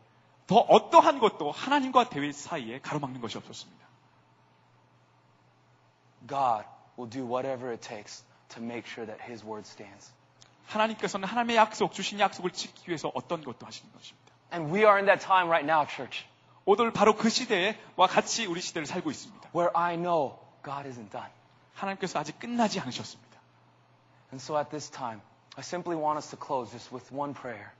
더 어떠한 것도 하나님과 다윗 사이에 가로막는 것이 없었습니다. God will do whatever it takes to make sure that his word stands. 하나님께서는 하나님의 약속 주신 약속을 지키기 위해서 어떤 것도 하시는 것입니다. And we are in that time right now, church, 오늘 바로 그 시대와 같이 우리 시대를 살고 있습니다. where I know God isn't done. 하나님께서 아직 끝나지 않으셨습니다. And so at this time, I simply want us to close just with one prayer.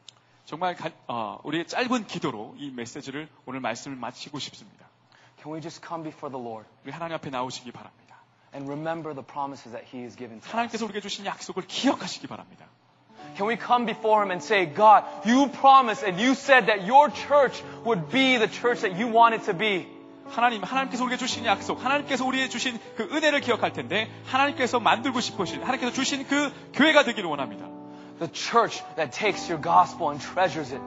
정말 가- 어, 우리의 짧은 기도로 이 메시지를 오늘 말씀을 마치고 싶습니다. Can we just come before the Lord 우리 하나님 앞에 나오시기 바랍니다. and remember the promises that he has given to us? 하나님께서 우리에게 주신 약속을 기억하시기 바랍니다. Can we come before him and say, God, you promised and you said that your church would be the church that you want it to be. 하나님, 하나님께서 우리에게 주신 약속, 하나님께서 우리에게 주신 그 은혜를 기억할 텐데, 하나님께서 만들고 싶으신, 하나님께서 주신 그 교회가 되기를 원합니다. The church that takes your gospel and treasures it.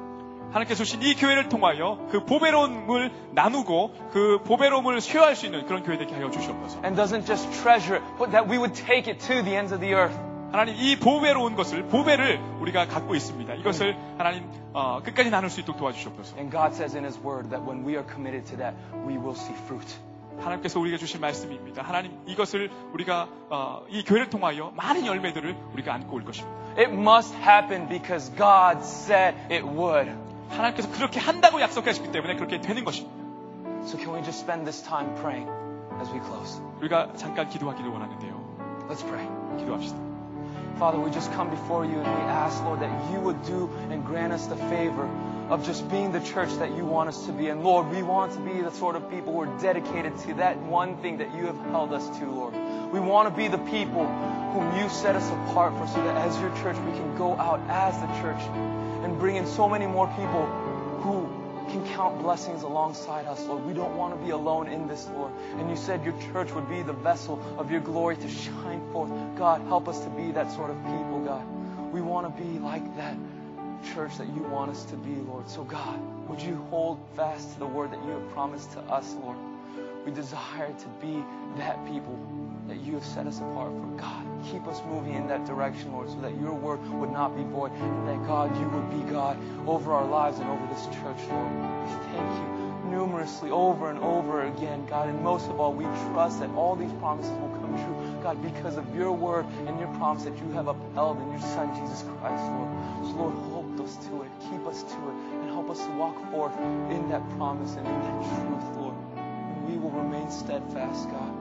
하나님께서 주신 이 교회를 통하여 그 보배로움을 나누고 그 보배로움을 쉐어할 수 있는 그런 교회 되게 하여 주시옵소서. And doesn't just treasure it, but that we would take it to the ends of the earth. 하나님 이 보배로운 것을 보배를 우리가 갖고 있습니다. 이것을 하나님 어, 끝까지 나눌 수 있도록 도와주시옵소서. And God says in His Word that when we are committed to that, we will see fruit. 하나님께서 우리에게 주신 말씀입니다. 하나님 이것을 우리가 어, 이 교회를 통하여 많은 열매들을 우리가 안고 올 것입니다. It must happen because God said it would. 하나님께서 그렇게 한다고 약속하셨기 때문에 그렇게 되는 것입니다. So can we just spend this time praying as we close? 우리가 잠깐 기도하기를 원하는데요. Let's pray. 기도합시다. Father, we just come before you and we ask, Lord, that you would do and grant us the favor of just being the church that you want us to be. And Lord, we want to be the sort of people who are dedicated to that one thing that you have held us to, Lord. We want to be the people whom you set us apart for so that as your church we can go out as the church and bring in so many more people who can count blessings alongside us, Lord. We don't want to be alone in this, Lord. And you said your church would be the vessel of your glory to shine forth. God, help us to be that sort of people, God. We want to be like that church that you want us to be, Lord. So, God, would you hold fast to the word that you have promised to us, Lord? We desire to be that people that you have set us apart for. God, keep us moving in that direction, Lord, so that your word would not be void, and that, God, you would be God over our lives and over this church, Lord. We thank you numerously over and over again, God, and most of all, we trust that all these promises will come true, God, because of your word and your promise that you have upheld in your Son, Jesus Christ, Lord. So, Lord, hold us to it, keep us to it, and help us to walk forth in that promise and in that truth, Lord. And we will remain steadfast, God,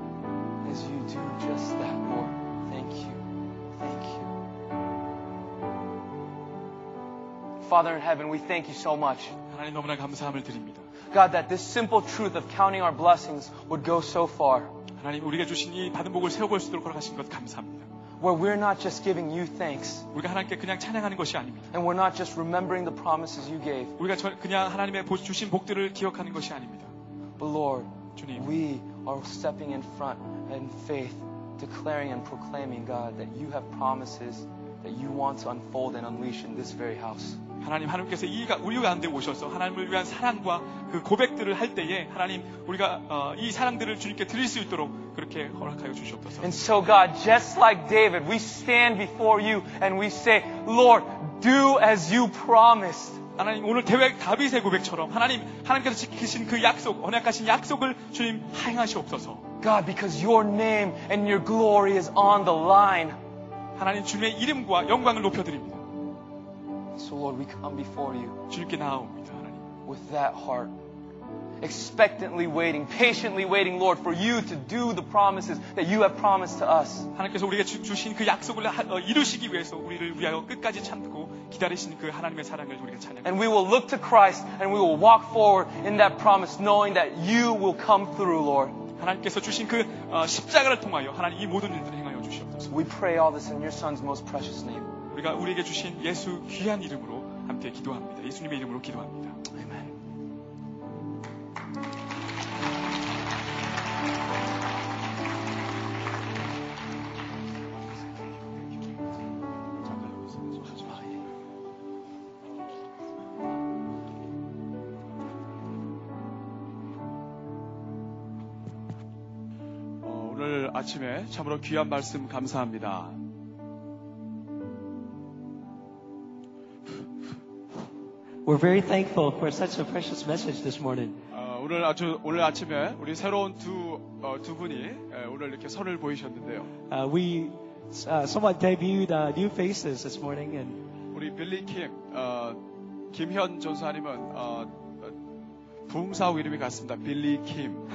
as you do just that, Lord Thank you. Thank you. Father in heaven, we thank you so much. 하나님 너무나 감사함을 드립니다. God, that this simple truth of counting our blessings would go so far, 하나님 우리가 주신 이 받은 복을 세워볼 수 있도록 허락하신 것 감사합니다. where we're not just giving you thanks, 우리가 하나님께 그냥 찬양하는 것이 아닙니다. and we're not just remembering the promises you gave, 우리가 저- 그냥 하나님의 보- 주신 복들을 기억하는 것이 아닙니다. but Lord, 주님, we are stepping in front in faith, Declaring and proclaiming, God, that you have promises that you want to unfold and unleash in this very house. 하나님 하나님께서 이 가- 우리 가운데 오셔서 하나님을 위한 사랑과 그 고백들을 할 때에 하나님 우리가 어, 이 사랑들을 주님께 드릴 수 있도록 그렇게 허락하여 주시옵소서. And so, God, just like David, we stand before you and we say, Lord, do as you promised. 하나님 오늘 대회 다윗의 고백처럼 하나님 하나님께서 지키신 그 약속 언약하신 약속을 주님 행하시옵소서. God, because your name and your glory is on the line. 하나님 주님의 이름과 영광을 높여드립니다. So, Lord, we come before you 주님께 나아옵니다. 하나님. with that heart, expectantly waiting, patiently waiting, Lord, for you to do the promises that you have promised to us. 하나님께서 우리에게 주, 주신 그 약속을 하- 어, 이루시기 위해서 우리를 위하여 끝까지 참고 기다리시는 그 하나님의 사랑을 우리가 찬양합니다. And we will look to Christ and we will walk forward in that promise, knowing that you will come through, Lord. 하나님께서 주신 그 어, 십자가를 통하여 하나님 이 모든 일들을 행하여 주시옵소서. We pray all this in your Son's most precious name. 우리가 우리에게 주신 예수 귀한 이름으로 함께 기도합니다. 예수님의 이름으로 기도합니다. Amen. 어, 아침에 참으로 귀한 말씀 감사합니다. We're very thankful for such a precious message this morning. 어, 오늘 아주 오늘 아침에 우리 새로운 두, 어, 두 분이 에, 오늘 이렇게 선을 보이셨는데요. Uh, we uh, somewhat debuted uh, new faces this morning, and 우리 빌리 킴, 어, 김현 전사님은 어, 어, 부흥사업 이름이 같습니다. 빌리 킴,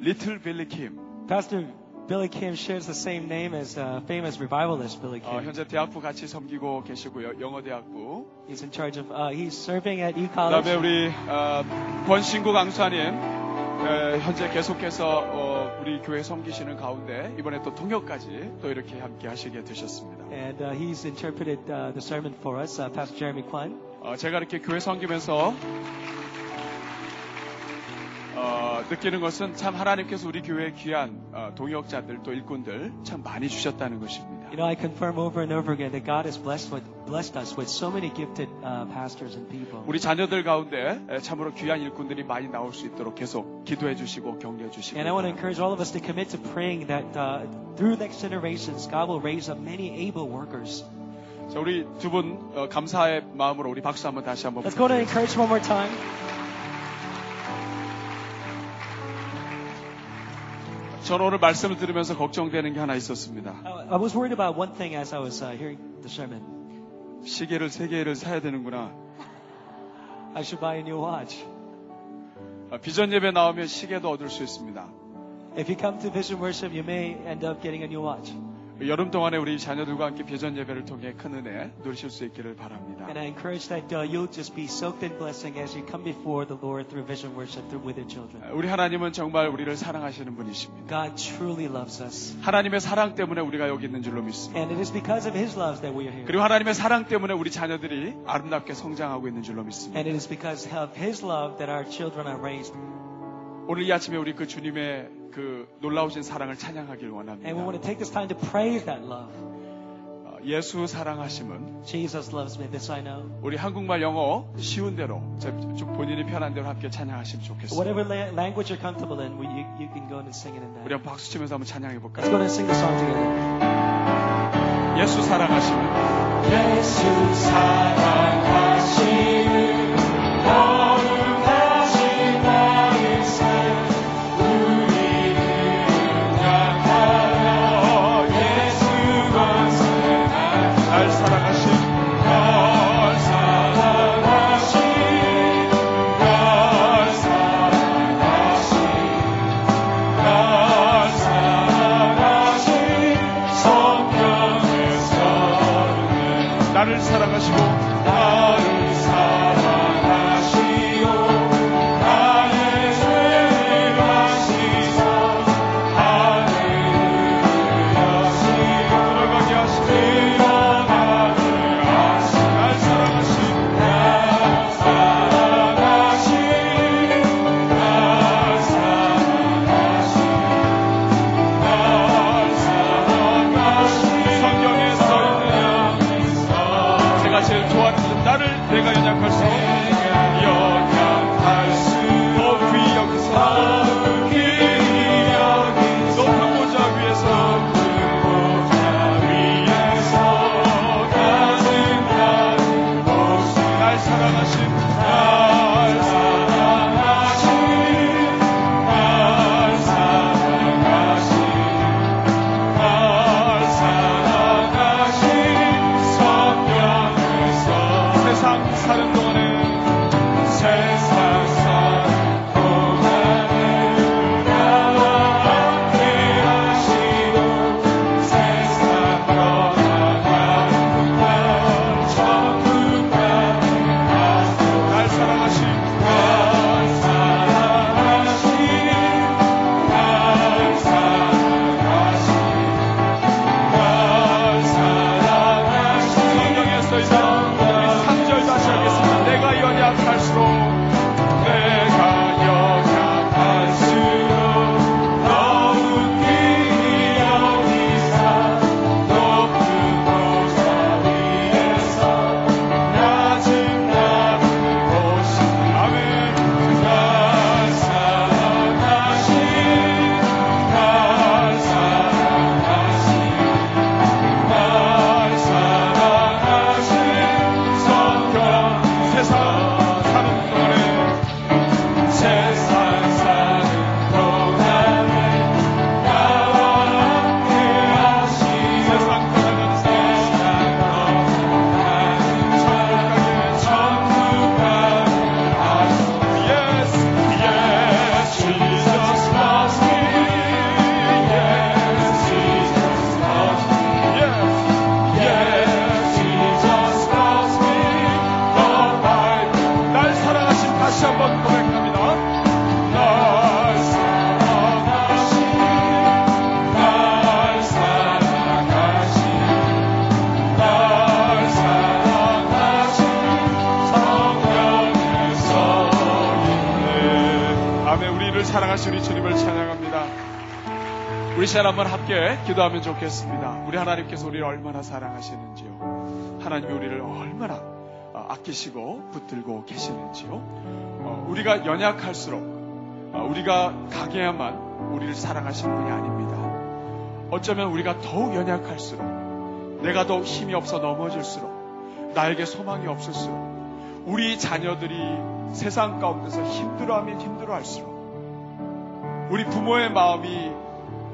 리틀 빌리 킴. Pastor Billy Kim shares the same name as uh, famous revivalist Billy 어, Kim. 현재 대학부 같이 섬기고 계시고요. 영어 대학부. He's in charge of. Uh, he's serving at E 그다음에 College. 우리 어, 권신구 강사님 에, 현재 계속해서 어, 우리 교회 섬기시는 가운데 이번에 또 통역까지 또 이렇게 함께 하시게 되셨습니다. And uh, he's interpreted uh, the sermon for us, uh, Pastor Jeremy Kwan. 어, 제가 이렇게 교회 섬기면서 어, 느끼는 것은 참 하나님께서 우리 교회 귀한 어, 동역자들 또 일꾼들 참 많이 주셨다는 것입니다. You know, I confirm over and over again that God has blessed, with, blessed us with so many gifted uh, pastors and people. 우리 자녀들 가운데 에, 참으로 귀한 일꾼들이 많이 나올 수 있도록 계속 기도해 주시고 격려해 주시고 And I want to encourage all of us to commit to praying that uh, through next generations, God will raise up many able workers. 자, 우리 두분 어, 감사의 마음으로 우리 박수 한번 다시 한번 Let's go to encourage one more time. 저는 오늘 말씀을 들으면서 걱정되는 게 하나 있었습니다. I was worried about one thing as I was uh, hearing the sermon. 시계를 세 개를 사야 되는구나. I should buy a new watch. 아, 비전 예배 나오면 시계도 얻을 수 있습니다. If you come to Vision Worship, you may end up getting a new watch. 여름 동안에 우리 자녀들과 함께 비전 예배를 통해 큰 은혜 누리실 수 있기를 바랍니다. And I encourage that uh, you'll just be soaked in blessing as you come before the Lord through Vision Worship through with your children. 우리 하나님은 정말 우리를 사랑하시는 분이십니다. God truly loves us. 하나님의 사랑 때문에 우리가 여기 있는 줄로 믿습니다. And it is because of His love that we are here. 그리고 하나님의 사랑 때문에 우리 자녀들이 아름답게 성장하고 있는 줄로 믿습니다. And it is because of His love that our children are raised. 오늘 이 아침에 우리 그 주님의 그 놀라우신 사랑을 찬양하길 And we want 원합니다. to take this time to praise that love. 어, 예수 사랑하심은 Jesus loves me, this I know. 우리 한국말 영어 쉬운 대로 저- 좀 본인이 편한 대로 함께 찬양하시면 좋겠습니다. Whatever la- language you're comfortable in, you, you can go and sing it in 우리 that. 한번 박수 치면서 한번 찬양해 Let's 볼까요? go and sing the song together. 예수 사랑하심은 예수 사랑하시는 시간 한번 함께 기도하면 좋겠습니다. 우리 하나님께서 우리를 얼마나 사랑하시는지요. 하나님이 우리를 얼마나 어, 아끼시고 붙들고 계시는지요. 어, 우리가 연약할수록 어, 우리가 강해야만 우리를 사랑하시는 분이 아닙니다. 어쩌면 우리가 더욱 연약할수록 내가 더욱 힘이 없어 넘어질수록 나에게 소망이 없을수록 우리 자녀들이 세상 가운데서 힘들어하면 힘들어할수록 우리 부모의 마음이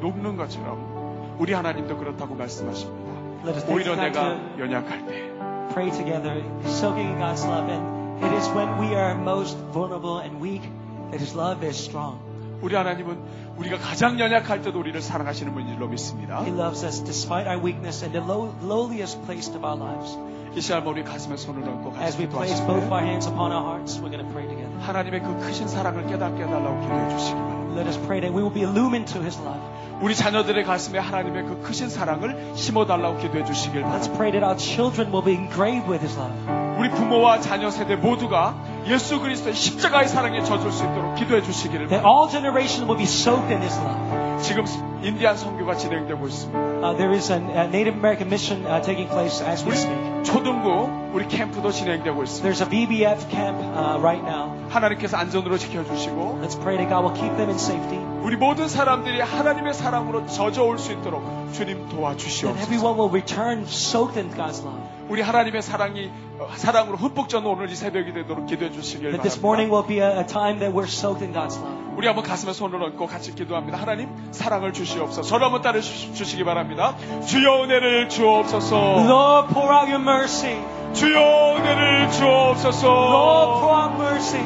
녹는 것처럼 우리 하나님도 그렇다고 말씀하십니다. Let us take 오히려 내가 연약할 때 pray together, soaking in God's love. And it is when we are most vulnerable and weak that His love is strong. 우리 하나님은 우리가 가장 연약할 때도 우리를 사랑하시는 분인 줄로 믿습니다. He loves us despite our weakness and the low, lowliest place of our lives. 이 시간 우리 가슴에 손을 얹고 As 같이 we place both 때 our hands upon our hearts, we're going to pray together. 하나님의 그 크신 사랑을 깨닫게 해달라고 기도해 주시기 바랍니다. Let us pray that we will be illumined to His love. 우리 자녀들의 가슴에 하나님의 그 크신 사랑을 심어달라고 기도해 주시길 Let's 바랍니다. pray that our children will be engraved with His love. 우리 부모와 자녀 세대 모두가 예수 그리스도의 십자가의 사랑에 젖을 수 있도록 기도해 주시기를 That 바랍니다. all generations will be soaked in His love. 지금 인디안 선교가 진행되고 있습니다. Uh, there is a, a Native American mission uh, taking place as we 우리 speak. 초등부 우리 캠프도 진행되고 있습니다. There's a VBF camp uh, right now. 하나님께서 안전으로 지켜주시고 Let's pray that God will keep them in safety. 우리 모든 사람들이 하나님의 사랑으로 젖어올 수 있도록 주님 That 도와주시옵소서. everyone will return soaked in God's love. 우리 하나님의 사랑이 어, 사랑으로 흠뻑 젖는 오늘 이 새벽이 되도록 기도해 주시길 That this morning 바랍니다. will be a, a time that we're soaked in God's love. 우리 한번 가슴에 손을 얹고 같이 기도합니다. 하나님 사랑을 주시옵소서. 저를 한번 따라 주- 주시기 바랍니다. 주여 은혜를 주옵소서. Lord, pour out your mercy. 주여 은혜를 Lord, 주옵소서. pour out mercy.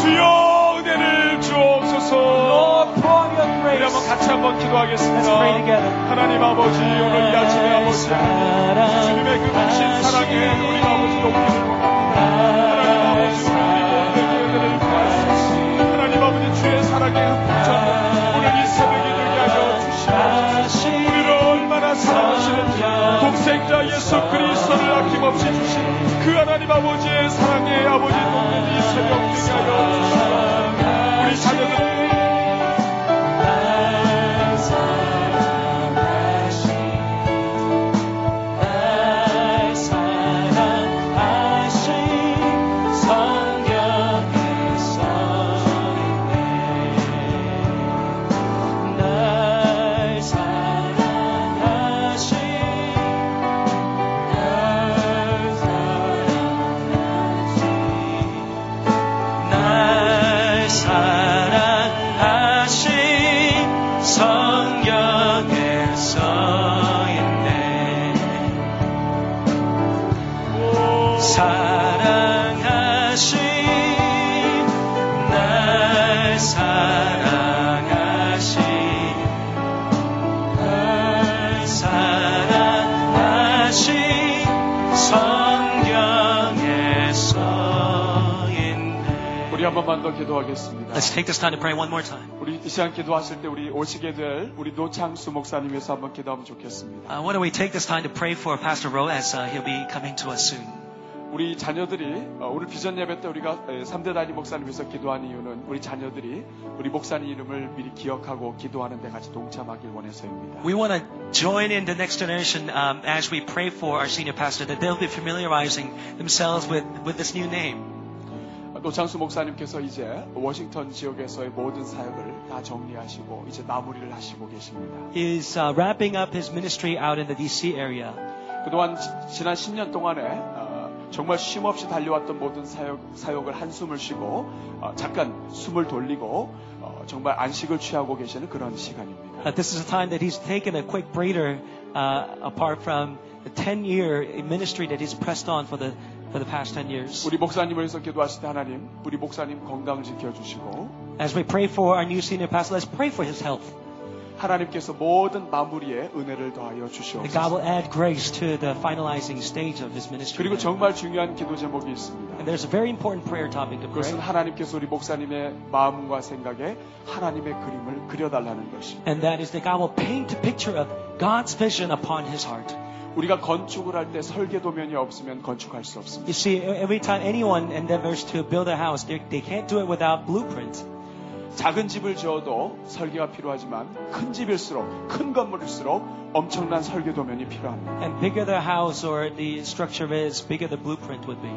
주여 은혜를 주옵소서. Lord, pour out your 우리 한번 grace. 같이 한번 기도하겠습니다. Let's pray together. 하나님 아버지 오늘 이 아침에 아버지 주님의 그 크신 사랑에 우리 아버지 예수 그리스도를 아낌없이 주신 그 하나님 아버지의 사랑에 아버지 돕는 이 새벽 되게 하여 주시옵소서. 우리 자녀들 더 기도하겠습니다. Let's take this time to pray one more time. 우리 이 시간 기도하실 때 우리 오시게 될 우리 노창수 목사님 위해서 한번 기도하면 좋겠습니다. Uh, why don't we take this time to pray for Pastor Ro as uh, he'll be coming to us soon. 우리 자녀들이 어, 오늘 비전 예배 때 우리가 3대 단위 목사님 위해서 기도하는 이유는 우리 자녀들이 우리 목사님 이름을 미리 기억하고 기도하는 데 같이 동참하길 원해서입니다. We want to join in the next generation um, as we pray for our senior pastor that they'll be familiarizing themselves with, with this new name. 노창수 목사님께서 이제 워싱턴 지역에서의 모든 사역을 다 정리하시고 이제 마무리를 하시고 계십니다. Is uh, wrapping up his ministry out in the DC area. 그동안 지- 지난 10년 동안에 어, 정말 쉼 없이 달려왔던 모든 사역, 사역을 한숨을 쉬고 어, 잠깐 숨을 돌리고 어, 정말 안식을 취하고 계시는 그런 시간입니다. Uh, this is a time that he's taken a quick breather uh, apart from the 10-year ministry that he's pressed on for the for the past 10 years. 우리 목사님을 위해서 기도하실 때 하나님 우리 목사님 건강을 지켜주시고 As we pray for our new senior pastor, let's pray for his health. 하나님께서 모든 마무리에 은혜를 더하여 That God 주시옵소서. will add grace to the finalizing stage of his ministry. 그리고 정말 중요한 기도 제목이 있습니다. And there's a very important prayer topic to 그것은 pray. 하나님께서 우리 목사님의 마음과 생각에 하나님의 그림을 그려달라는 것입니다. And that is that God will paint a picture of God's vision upon his heart. 우리가 건축을 할 때 설계 도면이 없으면 건축할 수 없습니다. You see, every time anyone endeavors to build a house, they, they can't do it without blueprint. 작은 집을 지어도 설계가 필요하지만 큰 집일수록 큰 건물일수록 엄청난 설계 도면이 필요합니다. And bigger the house or the structure is, bigger the blueprint would be.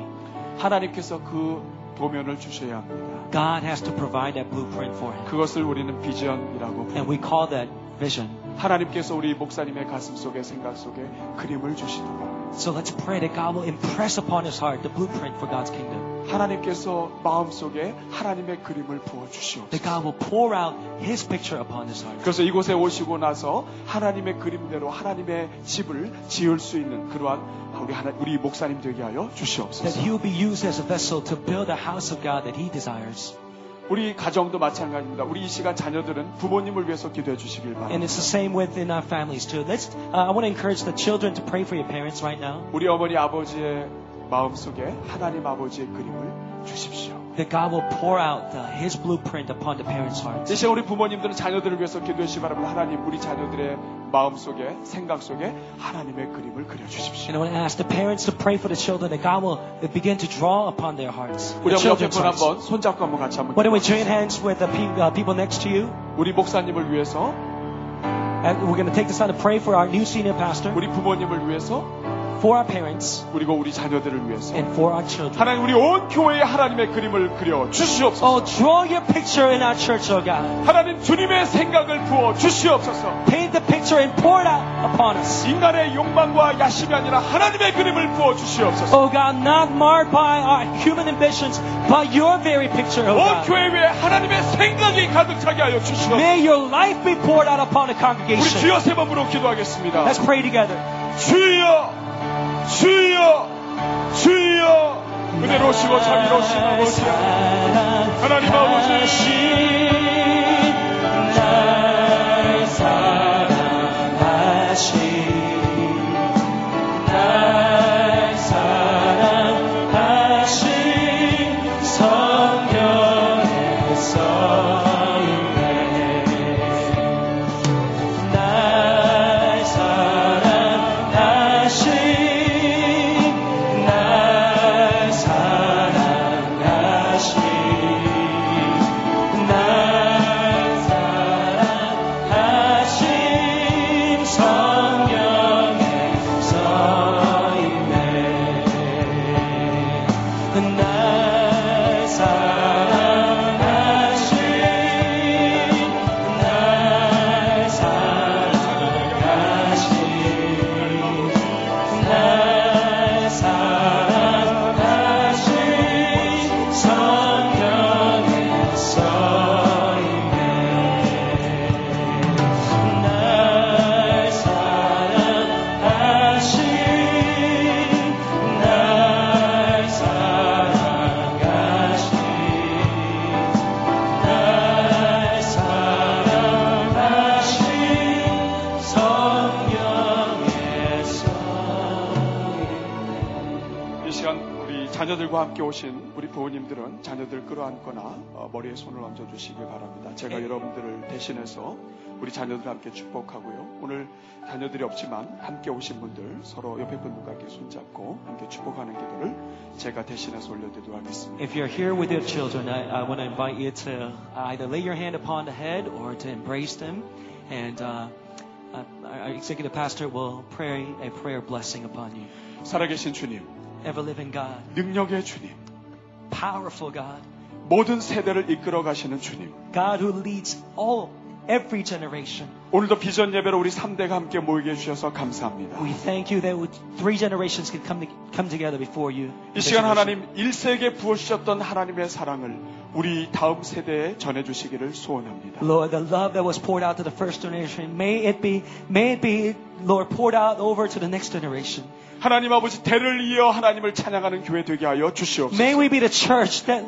하나님께서 그 도면을 주셔야 합니다. God has to provide that blueprint for him. 그것을 우리는 비전이라고. And we call that vision. 하나님께서 우리 목사님의 가슴 속에 생각 속에 그림을 주시도록 So let's pray that God will impress upon his heart the blueprint for God's kingdom. 하나님께서 마음 속에 하나님의 그림을 부어 That 주시옵소서. God will pour out his picture upon his heart. 그래서 이곳에 오시고 나서 하나님의 그림대로 하나님의 집을 지을 수 있는 그러한 우리 하나 우리 목사님 되게 하여 That 주시옵소서. he will be used as a vessel to build a house of God that he desires. 우리 가정도 마찬가지입니다. 우리 이 시간 자녀들은 부모님을 위해서 기도해 주시길 And 바랍니다. it's the same within our families too. Let's. Uh, I want to encourage the children to pray for your parents right now. 우리 어머니 아버지의 마음 속에 하나님 아버지의 그림을 주십시오. That God will pour out uh, His blueprint upon the parents' hearts. 이 시간 우리 부모님들은 자녀들을 위해서 기도해 주시기 바랍니다. 하나님 우리 자녀들의 마음 속에 생각 속에 하나님의 그림을 그려 And 주십시오. I want to ask the parents to pray for the children that God will begin to draw upon their hearts. 우리 The 어머니 옆에 children's 분 hearts. 한번 손잡고 한번 같이 한번 Why don't we 기도합시다. join hands with the pe- uh, people next to you? 우리 목사님을 위해서 And we're going to take this time to pray for our new senior pastor, 우리 부모님을 위해서 For our parents, 그리고 우리 자녀들을 위해서 and for our children. 하나님 우리 온 교회에 하나님의 그림을 그려 주시옵소서. Oh, draw your picture in our church, oh God. 하나님 주님의 생각을 부어 주시옵소서. Paint the picture and pour it out upon us. 인간의 욕망과 야심이 아니라 하나님의 그림을 부어 주시옵소서. Oh God, not marred by our human ambitions, but your very picture, oh 온 God. 교회 위에 하나님의 생각이 가득 차게 하여 주시옵소서. May your life be poured out upon the 우리 congregation. 주여 세 번으로 기도하겠습니다. Let's pray together. 주여, 주여, 주여. 은혜로시고 자비로우신 아버지, 하나님 아버지. 부모님들은 자녀들 끌어안거나 어, 머리에 손을 얹어주시기 바랍니다. 제가 여러분들을 대신해서 우리 자녀들 함께 축복하고요. 오늘 자녀들이 없지만 함께 오신 분들 서로 옆에 분들과 함께 손잡고 함께 축복하는 기도를 제가 대신해서 올려드리도록 하겠습니다. If you're here with your children, I, I want to invite you to either lay your hand upon the head or to embrace them. And uh, uh, our executive pastor will pray a prayer blessing upon you. 살아계신 주님, Ever living God, 능력의 주님, powerful God, 모든 세대를 이끌어 가시는 주님. God who leads all, every generation. 오늘도 비전 예배로 우리 3대가 함께 모이게 해주셔서 감사합니다. We thank you that three generations can come, come together before you. 이 시간 하나님 1세기에 부어주셨던 하나님의 사랑을 우리 다음 세대에 전해 주시기를 소원합니다. Lord, the love that was poured out to the first generation, may it be, may it be, Lord, poured out over to the next generation. 하나님 아버지 대를 이어 하나님을 찬양하는 교회 되게 하여 주시옵소서. May we be the church that,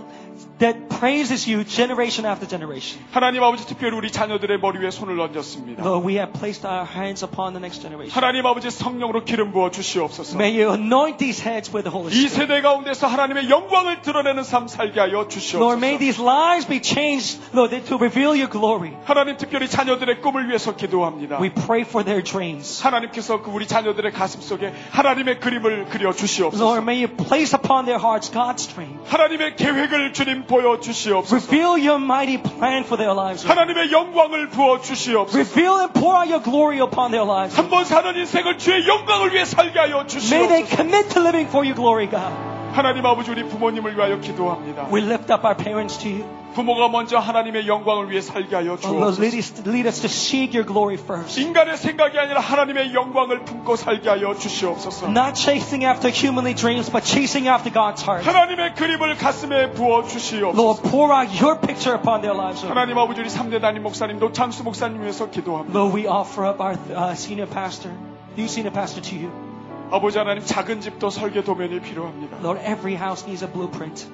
that praises you generation after generation. 하나님 아버지 특별히 우리 자녀들의 머리 위에 손을 얹었습니다. Lord, we have placed our hands upon the next generation. 하나님 아버지 성령으로 기름 부어 주시옵소서. May you anoint these heads with the Holy 이 Spirit. 세대 가운데서 하나님의 영광을 드러내는 삶 살게 하여 Lord, may 주시옵소서. these lives be changed, Lord, to reveal your glory. 하나님 특별히 자녀들의 꿈을 위해서 기도합니다. We pray for their dreams. 하나님께서 그 우리 자녀들의 가슴 속에 하나님의 그림을 그려 Lord, 주시옵소서. may you place upon their hearts God's dream. 하나님의 계획을 주님 보여 주시옵소서. Reveal your mighty plan for their lives. 하나님의 영광을 부어 주시옵소서. Reveal and pour out your glory upon their lives. 한번 사는 인생을 주의 영광을 위해 살게 하여 May they 주시옵소서. commit to living for your glory, God. 하나님 아버지 우리 부모님을 위하여 기도합니다. We lift up our parents to you. 부모가 먼저 하나님의 영광을 위해 살게 하여 Oh, Lord, lead 주옵소서. us, lead us to seek your glory first. 인간의 생각이 아니라 하나님의 영광을 품고 살게 하여 주시옵소서. Not chasing after humanly dreams, but chasing after God's heart. 하나님의 그림을 가슴에 부어 주시옵소서. Lord, pour out your picture upon their lives. Lord. 하나님 아버지 우리 3대 담임 목사님 노창수 목사님 위해서 기도합니다. Lord, we offer up our uh, senior pastor, new senior pastor to you. 아버지 하나님 작은 집도 설계 도면이 필요합니다. Lord, every house needs a blueprint.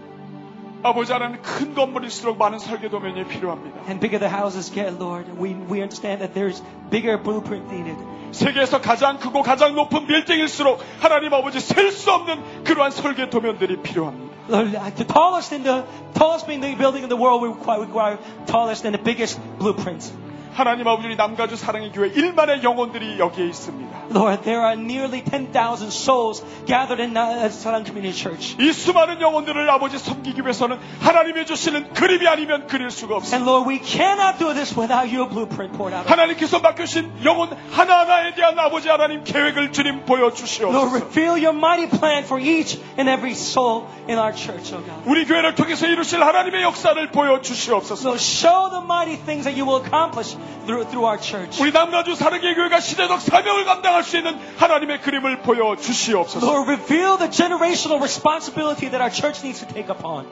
아버지 하나님 큰 건물일수록 많은 설계 도면이 필요합니다. And bigger the houses get, Lord, we, we understand that there's bigger blueprint needed. 세계에서 가장 크고 가장 높은 빌딩일수록 하나님 아버지 셀 수 없는 그러한 설계 도면들이 필요합니다. Lord, uh, the tallest in the tallest being the building in the world, we require, require tallest and the biggest blueprints. 하나님 아버지 남가주 사랑의 교회 1만의 영혼들이 여기에 있습니다. Lord, there are nearly 10,000 souls gathered in uh, Saran Community Church. 이 수많은 영혼들을 아버지 섬기기 위해서는 하나님이 주시는 그림이 아니면 그릴 수가 없습니다. And Lord, we cannot do this without your blueprint poured out. 하나님께서 맡겨주신 영혼 하나하나에 대한 아버지 하나님 계획을 주님 Lord, 보여주시옵소서. reveal your mighty plan for each and every soul in our church, oh God. 우리 교회를 통해서 이루실 하나님의 역사를 보여주시옵소서. Lord, show the mighty things that you will accomplish through, through our church. 우리 남가주 사랑의 교회가 시대적 사명을 감당할 수 있는 하나님의 그림을 보여 주시옵소서. Lord, reveal the generational responsibility that our church needs to take upon.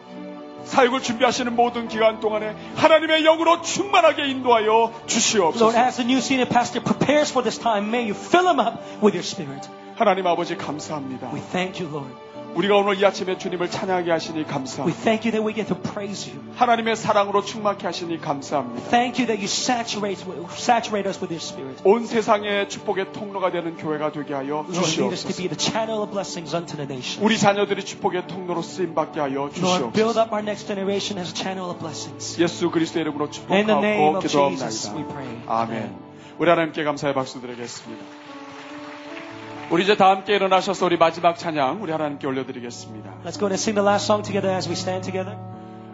사역을 준비하시는 모든 기간 동안에 하나님의 영으로 충만하게 인도하여 Lord, 주시옵소서. as the new senior pastor prepares for this time, may you fill him up with your spirit. 하나님 아버지 감사합니다. We thank you, Lord. 우리가 오늘 이 아침에 주님을 찬양하게 하시니 We 감사합니다. thank you that we get to praise you. 하나님의 사랑으로 충만케 하시니 감사합니다. Thank you that you saturate, saturate us with your spirit. 온 세상의 축복의 통로가 되는 교회가 되게 하여 Lord, 주시옵소서. be the channel of blessings unto the nation. 우리 자녀들이 축복의 통로로 쓰임 받게 하여 Lord, 주시옵소서. up our next generation as a channel of blessings. 예수 그리스도의 이름으로 축복하고 we 기도합니다. 아멘. 우리 하나님께 감사의 박수 드리겠습니다. 우리 이제 다 함께 일어나셔서 우리 마지막 찬양 우리 하나님께 올려드리겠습니다. Let's go and sing the last song together as we stand together.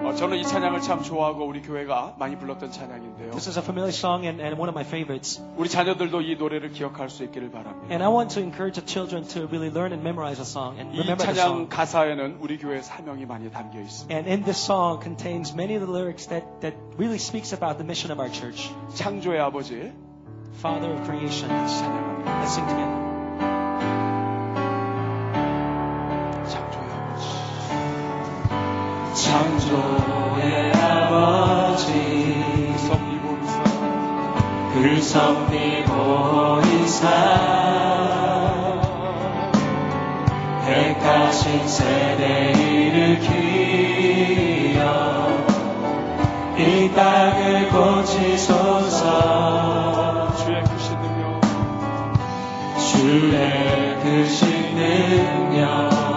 어, 저는 이 찬양을 참 좋아하고 우리 교회가 많이 불렀던 찬양인데요. This is a familiar song and, and one of my favorites. 우리 자녀들도 이 노래를 기억할 수 있기를 바랍니다. And I want to encourage the children to really learn and memorize the song and 이 remember the 찬양 song. 가사에는 우리 교회 사명이 많이 담겨 있습니다. And in this song contains many of the lyrics that, that really speaks about the mission of our church. 창조의 아버지 Father of creation. 찬양합니다. Let's sing together. 창조의 아버지. 섭리보리사 그 섭리보이사. 택하신 세대 일으키어 이 땅을 고치소서. 주의 크신 능력. 주의 크신 능력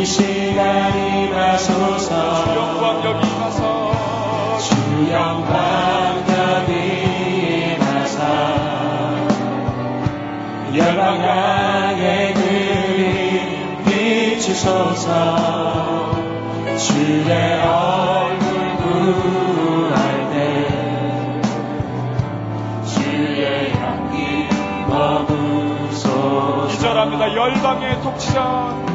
이 시간이 주 가소서 영광 여기 가서 주 영광 여기 나사 열방 향의 그림 비추소서 주의 얼굴 구할 때 주의 향기 머무소서. 기절합니다. 열방의 독치자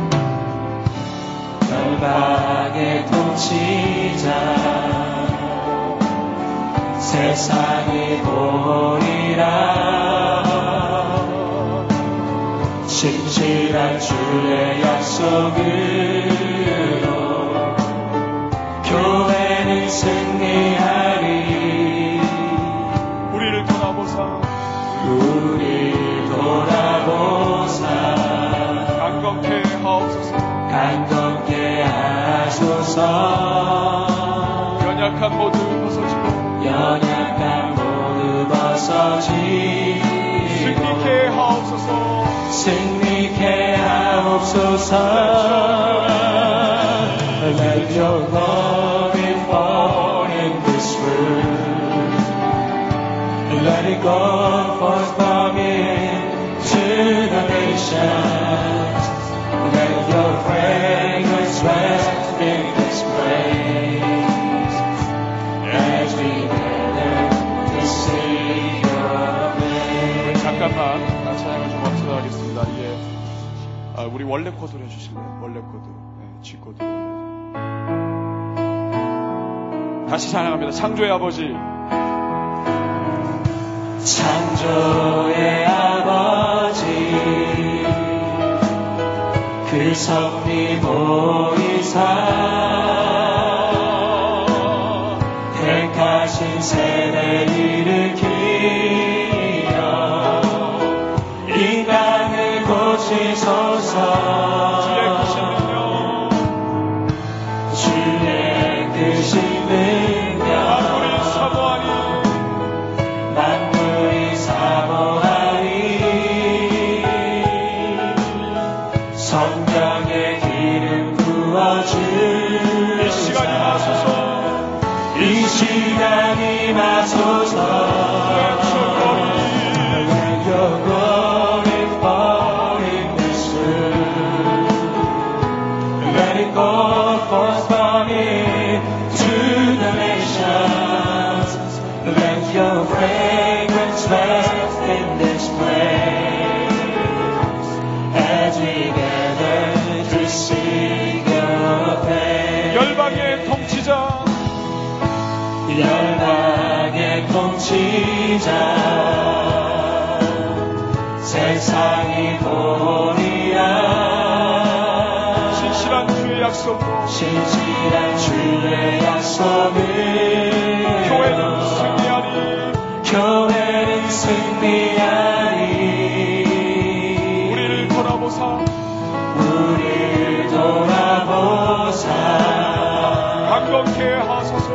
열방의 통치자. 세상이 보리라. 진실한 주의 약속으로 교회는 승리하리. 우리를 돌아보사. 우리 돌아보사. 강건케 하옵소서. 강 나타나소 연약한 모두 벗어지고 연약한 모두 벗어지.고 승리케 하옵소서. 승리케 하옵소서. Let your glory fall in this room. Let it go forth from in to the nations Let your praise 우리 원래 코드로 해주실래요? 원래 코드. 네, G 코드. 다시 찬양합니다. 창조의 아버지. 창조의 아버지 그 섭리 보이사 택하신 세대를 이 시간이 마소서 열방의 통치자. 세상이 보리야. 신실한 주의 약속으로 신실한 주의 약속을 교회는 승리하니 교회는 승리하리. 우리를 돌아보사. 우리를 돌아보사. 강건케 하소서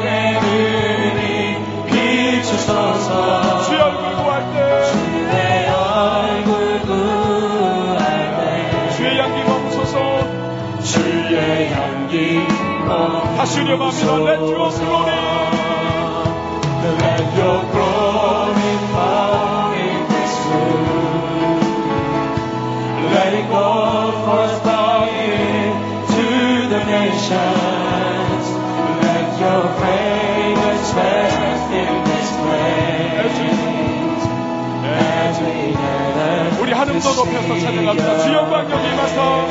우려합니다 Let your glory Let your glory fall in this room. Let it go forth from it to the nations. Let your fragrance rest in this place. As we gather 우리 하늘도 높여서 찬양합니다 주 영광 여기 임하사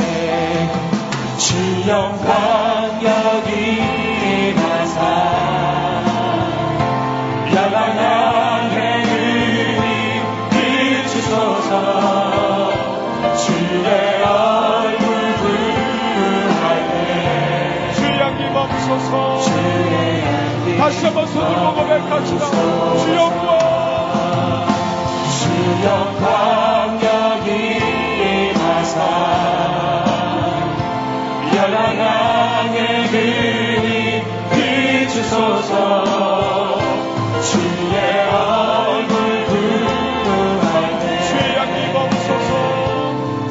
주 영광 다시 한번 손을 보고 백합시다. 주 영광 주 영광 여기 임하사. 열방 향의 은이 비추소서. 주의 얼굴 구할 때 주의 향기 멈소서.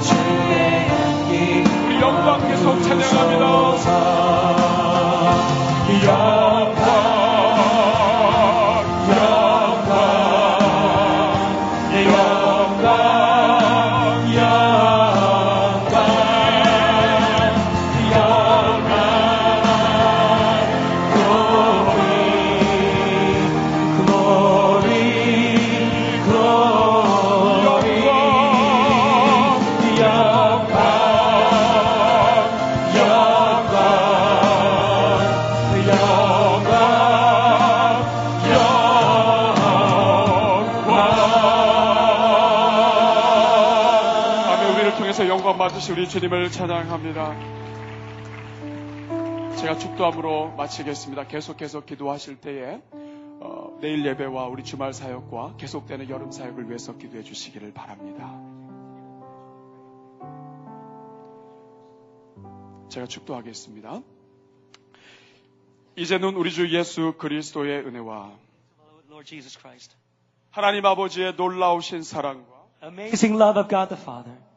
주의 향기 우리 영광 계속 찬양합니다 받으시 우리 주님을 찬양합니다 제가 축도함으로 마치겠습니다 계속해서 기도하실 때에 어, 내일 예배와 우리 주말 사역과 계속되는 여름 사역을 위해서 기도해 주시기를 바랍니다 제가 축도하겠습니다 이제는 우리 주 예수 그리스도의 은혜와. 하나님 아버지의 놀라우신 사랑과 Amazing love of God the Father.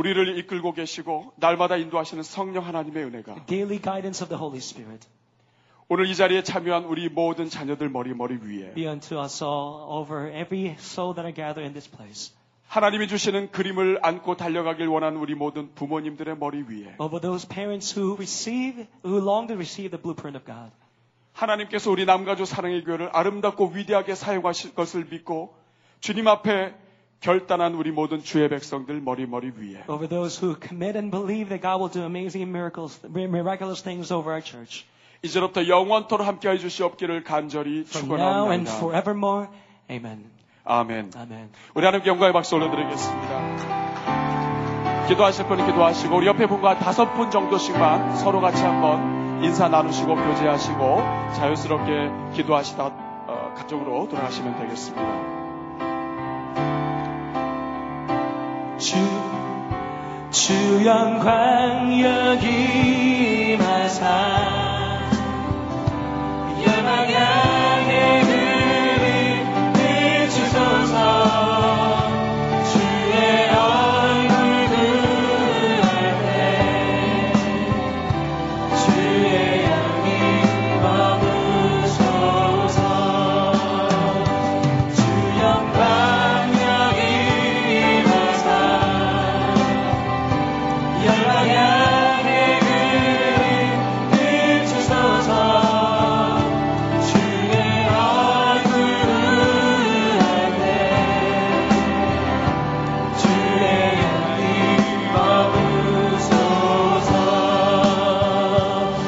우리를 이끌고 계시고 날마다 인도하시는 성령 하나님의 은혜가 Daily guidance of the Holy Spirit. 오늘 이 자리에 참여한 우리 모든 자녀들 머리 머리 위에 Be unto us all over every soul that are gathered in this place. 하나님이 주시는 그림을 안고 달려가길 원하는 우리 모든 부모님들의 머리 위에 Over those parents who receive, who long to receive the blueprint of God. 하나님께서 우리 남가주 사랑의 교회를 아름답고 위대하게 사용하실 것을 믿고 주님 앞에 결단한 우리 모든 주의 백성들 머리 머리 위에 Over those who commit and believe that God will do amazing miracles, miraculous things over our church. 이제부터 영원토록 함께해 주시옵기를 간절히 축원합니다. 아멘. Amen. 우리 하나님께 영광의 박수 올려드리겠습니다. 기도하실 분이 기도하시고 우리 옆에 분과 다섯 분 정도씩만 서로 같이 한번 인사 나누시고 교제하시고 자유스럽게 기도하시다 어, 가정으로 돌아가시면 되겠습니다. 주, 주 영광 여기 마사. 열망하